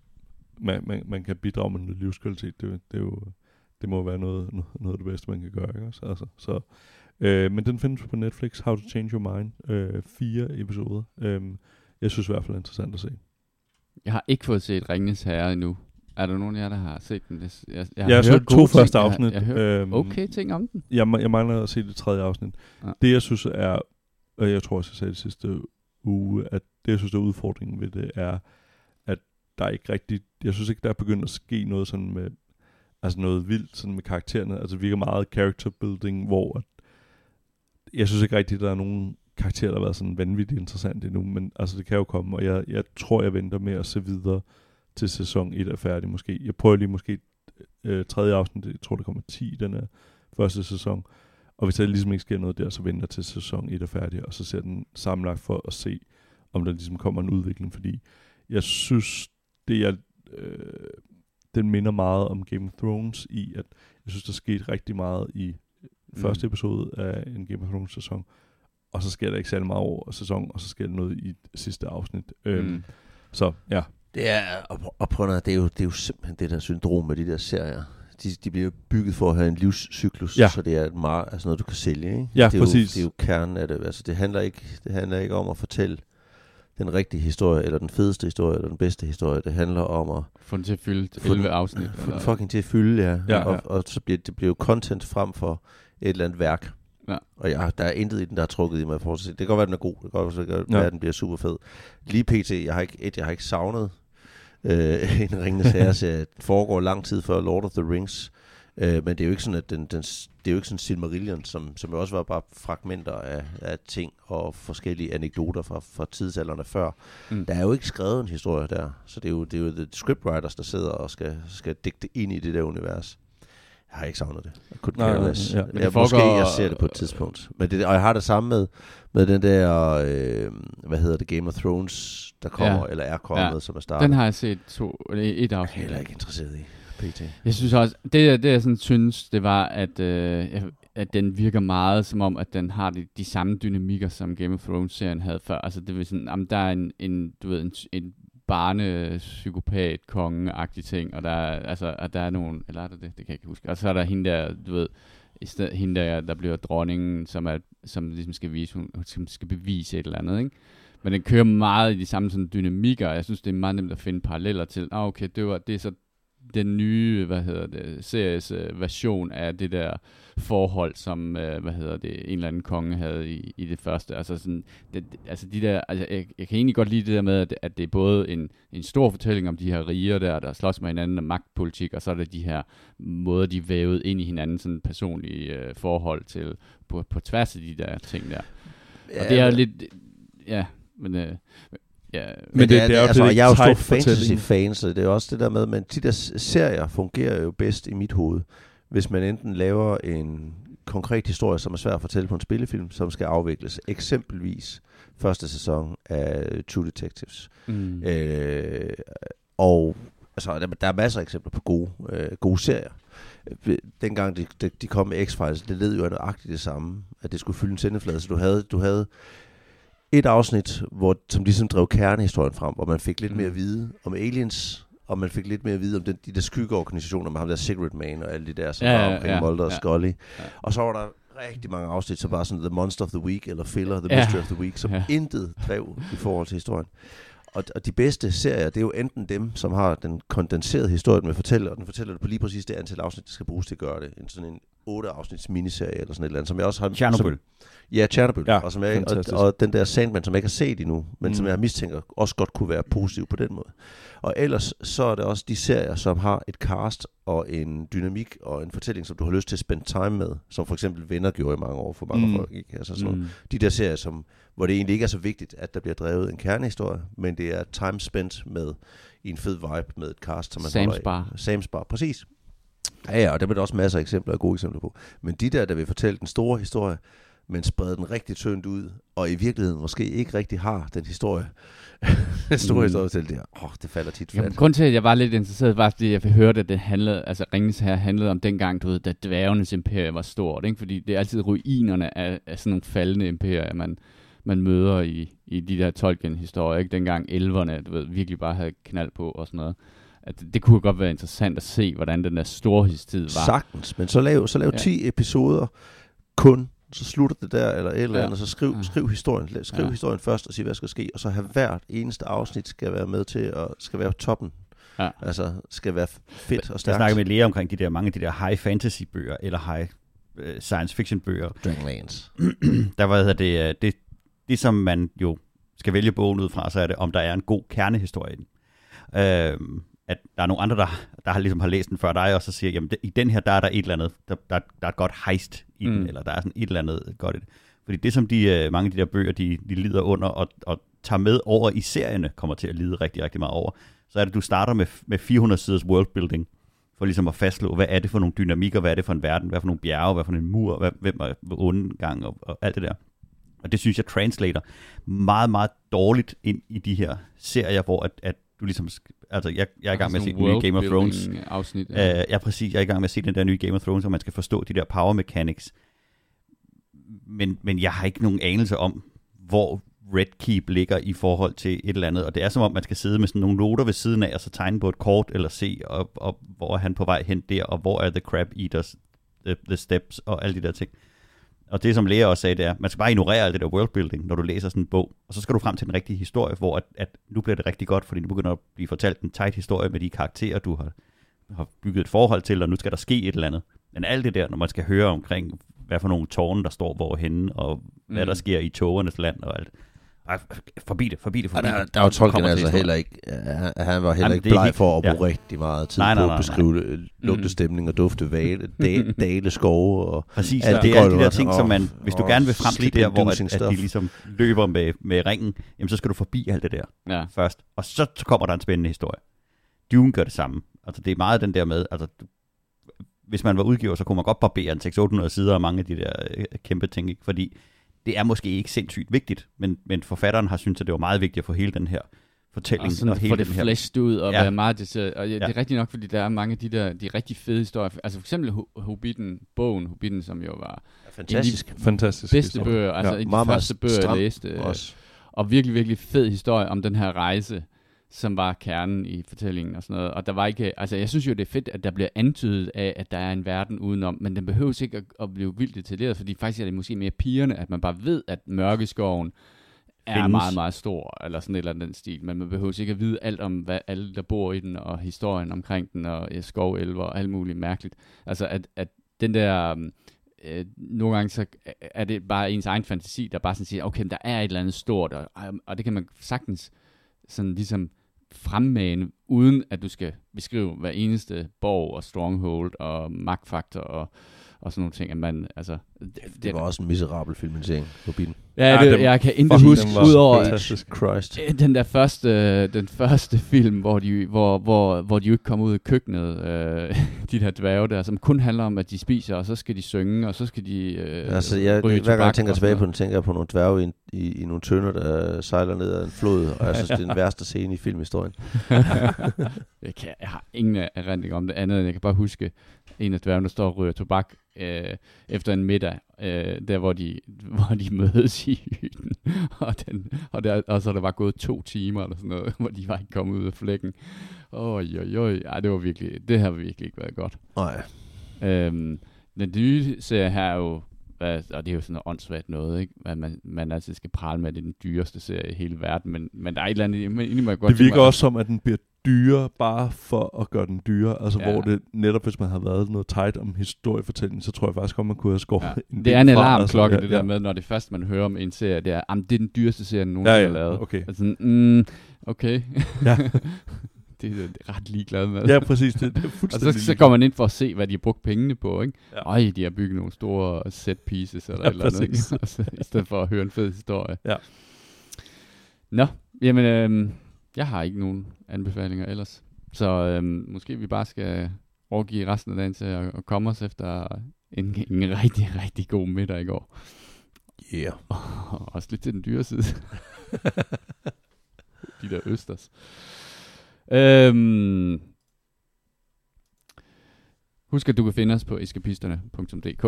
man, man, man kan bidrage med noget livskvalitet, det, det er jo det må være noget, noget, noget af det bedste, man kan gøre. Ikke? Altså, så, øh, men den findes på Netflix, How to Change Your Mind. Øh, fire episoder. Øh, jeg synes i hvert fald, er interessant at se. Jeg har ikke fået set Ringens Herre endnu. Er der nogen af jer, der har set den? Jeg, jeg, jeg, Jeg har så to gode første ting. afsnit. Jeg, jeg har hørt Øhm, okay ting om den. Jeg, jeg mangler at se det tredje afsnit. Ja. Det jeg synes er, og jeg tror også, jeg sagde det sidste uge, at det jeg synes er udfordringen ved det er, at der er ikke rigtig, jeg synes ikke, der er begyndt at ske noget sådan med, altså noget vildt sådan med karaktererne. Altså det virker meget character building, hvor jeg synes ikke rigtigt, der er nogen karakterer, der har været sådan vanvittigt interessant endnu, men altså det kan jo komme, og jeg, jeg tror, jeg venter med at se videre til sæson 1 er færdig måske. Jeg prøver lige måske øh, tredje afsnit, jeg tror, der kommer 10 i den her første sæson, og hvis der ligesom ikke sker noget der, så venter jeg til sæson 1 er færdig, og så ser den sammenlagt for at se, om der ligesom kommer en udvikling, fordi jeg synes, det er, øh, den minder meget om Game of Thrones i, at jeg synes, der skete rigtig meget i Mm. første episode af en Game of Thrones sæson, og så sker der ikke særlig meget over sæson, og så sker der noget i sidste afsnit. Øhm, Mm. Så ja, Det er, og, og prøv at, det, er jo, det er jo simpelthen det der syndrom med de der serier. De, de bliver bygget for at have en livscyklus, Ja. så det er et meget, altså noget, du kan sælge. Ikke? Ja, det er præcis. Jo, det er jo kernen af det. Altså, det, handler ikke, det handler ikke om at fortælle den rigtige historie, eller den fedeste historie, eller den bedste historie. Det handler om at Få den til at fylde Få den- 11 afsnit. få den eller- fucking til at fylde, ja. Ja, ja. Og, og så bliver det bliver jo content frem for et eller andet værk. Ja. Og jeg, der er intet i den, der er trukket i mig. For at. Det kan godt være, den er god. Det kan godt være, Ja. at den bliver super fed. Lige pt. Jeg har ikke, et, jeg har ikke savnet øh, en Ringenes Herre-serie. Den foregår lang tid før Lord of the Rings. Øh, men det er jo ikke sådan, at den, den, det er jo ikke sådan Silmarillion, som, som jo også var bare fragmenter af, af ting og forskellige anekdoter fra, fra tidsalderne før. Mm. Der er jo ikke skrevet en historie der, så det er jo, det er jo the scriptwriters, der sidder og skal, skal digte ind i det der univers. Jeg har ikke savnet det. Jeg kunne Nej, nej, nej, less. ja. Men Jeg, måske jeg ser det på et tidspunkt. Men det, og jeg har det samme med, med den der, øh, hvad hedder det, Game of Thrones, der kommer, Ja. eller er kommet, Ja. som er startet. Den har jeg set to, eller et jeg er afsnit. heller ikke interesseret i, pt. Jeg synes også, det, det jeg sådan synes, det var, at, øh, at den virker meget som om, at den har de, de samme dynamikker, som Game of Thrones-serien havde før. Altså det vil sådan, jamen, der er en, en, du ved, en, en barnepsykopat, konge agtig ting, og der er, altså, og der er nogen, eller er der det? Det kan jeg ikke huske. Og så er der hende der, du ved, i stedet, hende der, der bliver dronningen, som, er, som ligesom skal, vise, hun, som skal bevise et eller andet, ikke? Men den kører meget i de samme sådan, dynamikker, og jeg synes, det er meget nemt at finde paralleller til, ah, okay, det, var, det er så den nye, hvad hedder det, series øh, version af det der forhold, som, øh, hvad hedder det, en eller anden konge havde i, i det første. Altså sådan, det, altså de der, altså jeg, jeg kan egentlig godt lide det der med, at, at det er både en, en stor fortælling om de her riger der, der slås med hinanden og magtpolitik, og så er det de her måder, de vævet ind i hinanden, sådan personlige øh, forhold til, på, på tværs af de der ting der. Ja, og det er lidt, ja, men, øh, ja, Men det- det er jo altså, det jeg er jo stor fantasy-fan, så det er også det der med, men de der serier fungerer jo bedst i mit hoved, hvis man enten laver en konkret historie, som er svær at fortælle på en spillefilm, som skal afvikles. Eksempelvis første sæson af True Detectives. mm, Øh, og altså, der, der er masser af eksempler på gode, øh, gode serier. Øh, Dengang de, de, de kom med X-Files, det led jo nøjagtigt det samme, at det skulle fylde en sendeflade. Så du havde, du havde et afsnit, hvor, som ligesom drev kernehistorien frem, hvor man fik lidt Mm. mere at vide om aliens, og man fik lidt mere at vide om den, de der skyggeorganisationer med ham der Secret Man og alle de der, som Ja, ja, ja, var omkring ja, Mulder og ja. Scully. Ja. Og så var der rigtig mange afsnit, som var sådan The Monster of the Week, eller Filler, The Ja. Mystery of the Week, som Ja. intet drev i forhold til historien. Og, og de bedste serier, det er jo enten dem, som har den kondenserede historie, den vil fortælle, og den fortæller det på lige præcis det antal afsnit, der skal bruges til at gøre det. En sådan en otte afsnits miniserie eller sådan et eller andet, som jeg også har... Chernobyl. Som, ja, Chernobyl. Ja, og, som jeg, og, fantastisk. og, den der Sandman, som jeg ikke har set endnu, men mm. som jeg mistænker også godt kunne være positiv på den måde. Og ellers så er det også de serier, som har et cast og en dynamik og en fortælling, som du har lyst til at spende time med, som for eksempel Venner gjorde i mange år for mange Mm. folk. Ikke? Altså sådan mm. De der serier, som, hvor det egentlig ikke er så vigtigt, at der bliver drevet en kernehistorie, men det er time spent med i en fed vibe med et cast, som man Sam's holder. Bar. Sam's Bar, præcis. Ja, ja, og der er der også masser af eksempler og gode eksempler på. Men de der, der vil fortælle den store historie, men sprede den rigtig tyndt ud, og i virkeligheden måske ikke rigtig har den historie, den store Mm. historie til det, åh, det falder tit flat. grund til, at jeg var lidt interesseret, var, fordi jeg hørte, at det handlede, altså Ringens her handlede om dengang, du ved, da dværgenes imperie var stort, ikke? Fordi det er altid ruinerne af, af sådan nogle faldende imperier, man, man møder i, i de der Tolkien-historier, ikke? Dengang elverne, du ved, virkelig bare havde knald på og sådan noget. At det, det kunne godt være interessant at se, hvordan den der storhedstid var. Sagtens, men så lav, så lav Ja. 10 episoder kun, så slutter det der, eller et eller Ja. andet, så skriv, Ja. skriv historien, skriv Ja. historien først, og sig, hvad skal ske, og så have hvert eneste afsnit skal være med til, at skal være toppen. Ja. Altså, skal være fedt og Jeg stærkt. snakker med Lea omkring de der, mange af de der high fantasy bøger, eller high øh, science fiction bøger. Dragonlance. der var det, øh, det, det, som man jo skal vælge bogen ud fra, så er det, om der er en god kernehistorie i den. Øhm, at der er nogle andre, der, der har, ligesom har læst den før dig, og så siger, jamen det, i den her, der er der et eller andet, der, der, der er et godt heist i den, Mm. eller der er sådan et eller andet godt i det. Fordi det, som de, øh, mange af de der bøger, de, de lider under, og, og tager med over i serierne, kommer til at lide rigtig, rigtig meget over, så er det, at du starter med, med 400 siders worldbuilding, for ligesom at fastslå, hvad er det for nogle dynamikker, hvad er det for en verden, hvad for nogle bjerge, hvad for en mur, hvad, hvem er undergang og, og alt det der. Og det synes jeg translater meget, meget dårligt ind i de her serier, hvor at, at du ligesom, altså jeg, jeg er i gang med at se den nye Game of Thrones, Afsnit, Ja. ja, præcis. Jeg er i gang med at se den der nye Game of Thrones, og man skal forstå de der power mechanics. Men, men jeg har ikke nogen anelse om, hvor Red Keep ligger i forhold til et eller andet. Og det er som om, man skal sidde med sådan nogle noter ved siden af, og så tegne på et kort, eller se, og, og hvor er han på vej hen der, og hvor er The Crab Eaters, the, the Steps, og alle de der ting. Og det, som Lea også sagde, det er, man skal bare ignorere alt det der worldbuilding, når du læser sådan en bog. Og så skal du frem til den rigtige historie, hvor at, at nu bliver det rigtig godt, fordi nu begynder at blive fortalt en tight historie med de karakterer, du har, har bygget et forhold til, og nu skal der ske et eller andet. Men alt det der, når man skal høre omkring, hvad for nogle tårne, der står hvorhenne, og hvad Mm. der sker i togernes land og alt. Ej, forbi det, forbi det, forbi der, det. der var Så Tolkien altså heller ikke, han- var heller Jamen, ikke bleg for at bruge ja. rigtig meget tid Nej, nej, på nej, at nej. beskrive øh, lugtestemning og dufte vale, da, dale skove og Præcis, alt det det er de der ting, som man, hvis du gerne vil frem til der, hvor at, at de ligesom løber med, med ringen, jamen så skal du forbi alt det der Ja. først, og så kommer der en spændende historie. Dune gør det samme. Altså det er meget den der med, altså hvis man var udgiver, så kunne man godt barbere en 600-800 sider af mange af de der øh, kæmpe ting, ikke? fordi det er måske ikke sindssygt vigtigt, men, men forfatteren har syntes, at det var meget vigtigt at få hele den her fortælling Og sådan og få hele det den her fleshed ud, og Ja. være meget det, og ja, det Ja. er rigtigt nok, fordi der er mange af de der, de rigtig fede historier. Altså for eksempel Ho- Hobbiten, bogen Hobbiten, som jo var fantastisk. Fantastisk. bedste historie. bøger, altså Ja. ja, de første bøger, jeg læste. Også. Og virkelig, virkelig fed historie om den her rejse, som var kernen i fortællingen og sådan noget. Og der var ikke, altså jeg synes jo, det er fedt, at der bliver antydet af, at der er en verden udenom, men den behøves ikke at, at blive vildt detaljeret, fordi faktisk er det måske mere pigerne, at man bare ved, at mørkeskoven er Findes. meget, meget stor, eller sådan et eller andet den stil, men man behøver ikke at vide alt om, hvad alle, der bor i den, og historien omkring den, og ja, skovelver, og alt muligt mærkeligt. Altså, at, at den der, øhm, øh, nogle gange så er det bare ens egen fantasi, der bare sådan siger, okay, men der er et eller andet stort, og, og det kan man sagtens sådan ligesom fremmane, uden at du skal beskrive hver eneste borg og stronghold og magtfaktor og, og sådan nogle ting. At man, altså, det, Det var også en miserabel filmatisering på bilen. Ja, Ja, det, den- jeg kan fuck, huske, udover. Christ. øh, den der første, den første film, hvor de, hvor, hvor, hvor de ikke kommer ud i køkkenet, øh, de der dværge der, som kun handler om, at de spiser, og så skal de synge, og så skal de øh, Altså, jeg, ryge hver gang jeg tænker tilbage på den, tænker jeg på nogle dværge i, i, i nogle tønder, der sejler ned ad en flod, og jeg synes, det er den værste scene i filmhistorien. jeg, kan, jeg har ingen erindring om det andet, end jeg kan bare huske en af dværgene, der står og ryger tobak øh, efter en middag, øh, der hvor de, hvor de mødes i hytten. og, den, og, der, og så er der var gået to timer eller sådan noget, hvor de var ikke kommet ud af flækken. Oj, oj, oj. Ej, det var virkelig, det har virkelig ikke været godt. Nej. Øhm, den nye serie her er jo, og det er jo sådan noget åndssvagt noget, ikke? At man, man altid skal prale med, at det er den dyreste serie i hele verden, men, men der er et eller andet, men egentlig må jeg godt Det virker mig- også som, at den bliver dyre bare for at gøre den dyre. Altså Ja. ja. hvor det netop, hvis man har været noget tight om historiefortælling, så tror jeg faktisk godt, man kunne have skåret Ja. en Det er en alarmklokke, altså. det der med, når det første, man hører om en serie, det er, at det er den dyreste serie, nogen Ja, har ja, lavet. okay. Altså, mm, okay. Ja. det er jeg ret ligeglad med. Ja, præcis. Det, det er Og fuldstændig så, så går man ind for at se, hvad de har brugt pengene på, ikke? Ja. Ej, de har bygget nogle store set pieces eller Ja, eller andet, ikke? præcis. Og så, I stedet for at høre en fed historie. Ja. Nå, jamen, øhm, jeg har ikke nogen anbefalinger ellers. Så øhm, måske vi bare skal overgive resten af dagen til at, at komme os efter en, en rigtig, rigtig god middag i går. Yeah. Og også lidt til den dyre side. De der østers. Øhm, husk, at du kan finde os på eskapisterne.dk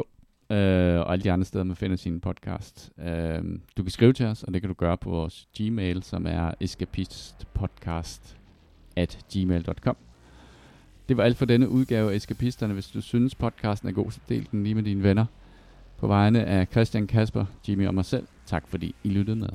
øh, og alle de andre steder, man finder sin podcast. Øh, du kan skrive til os, og det kan du gøre på vores Gmail, som er escapistpodcast at gmail.com. Det var alt for denne udgave af Eskapisterne. Hvis du synes, podcasten er god, så del den lige med dine venner. På vegne af Christian Kasper, Jimmy og mig selv, tak fordi I lyttede med.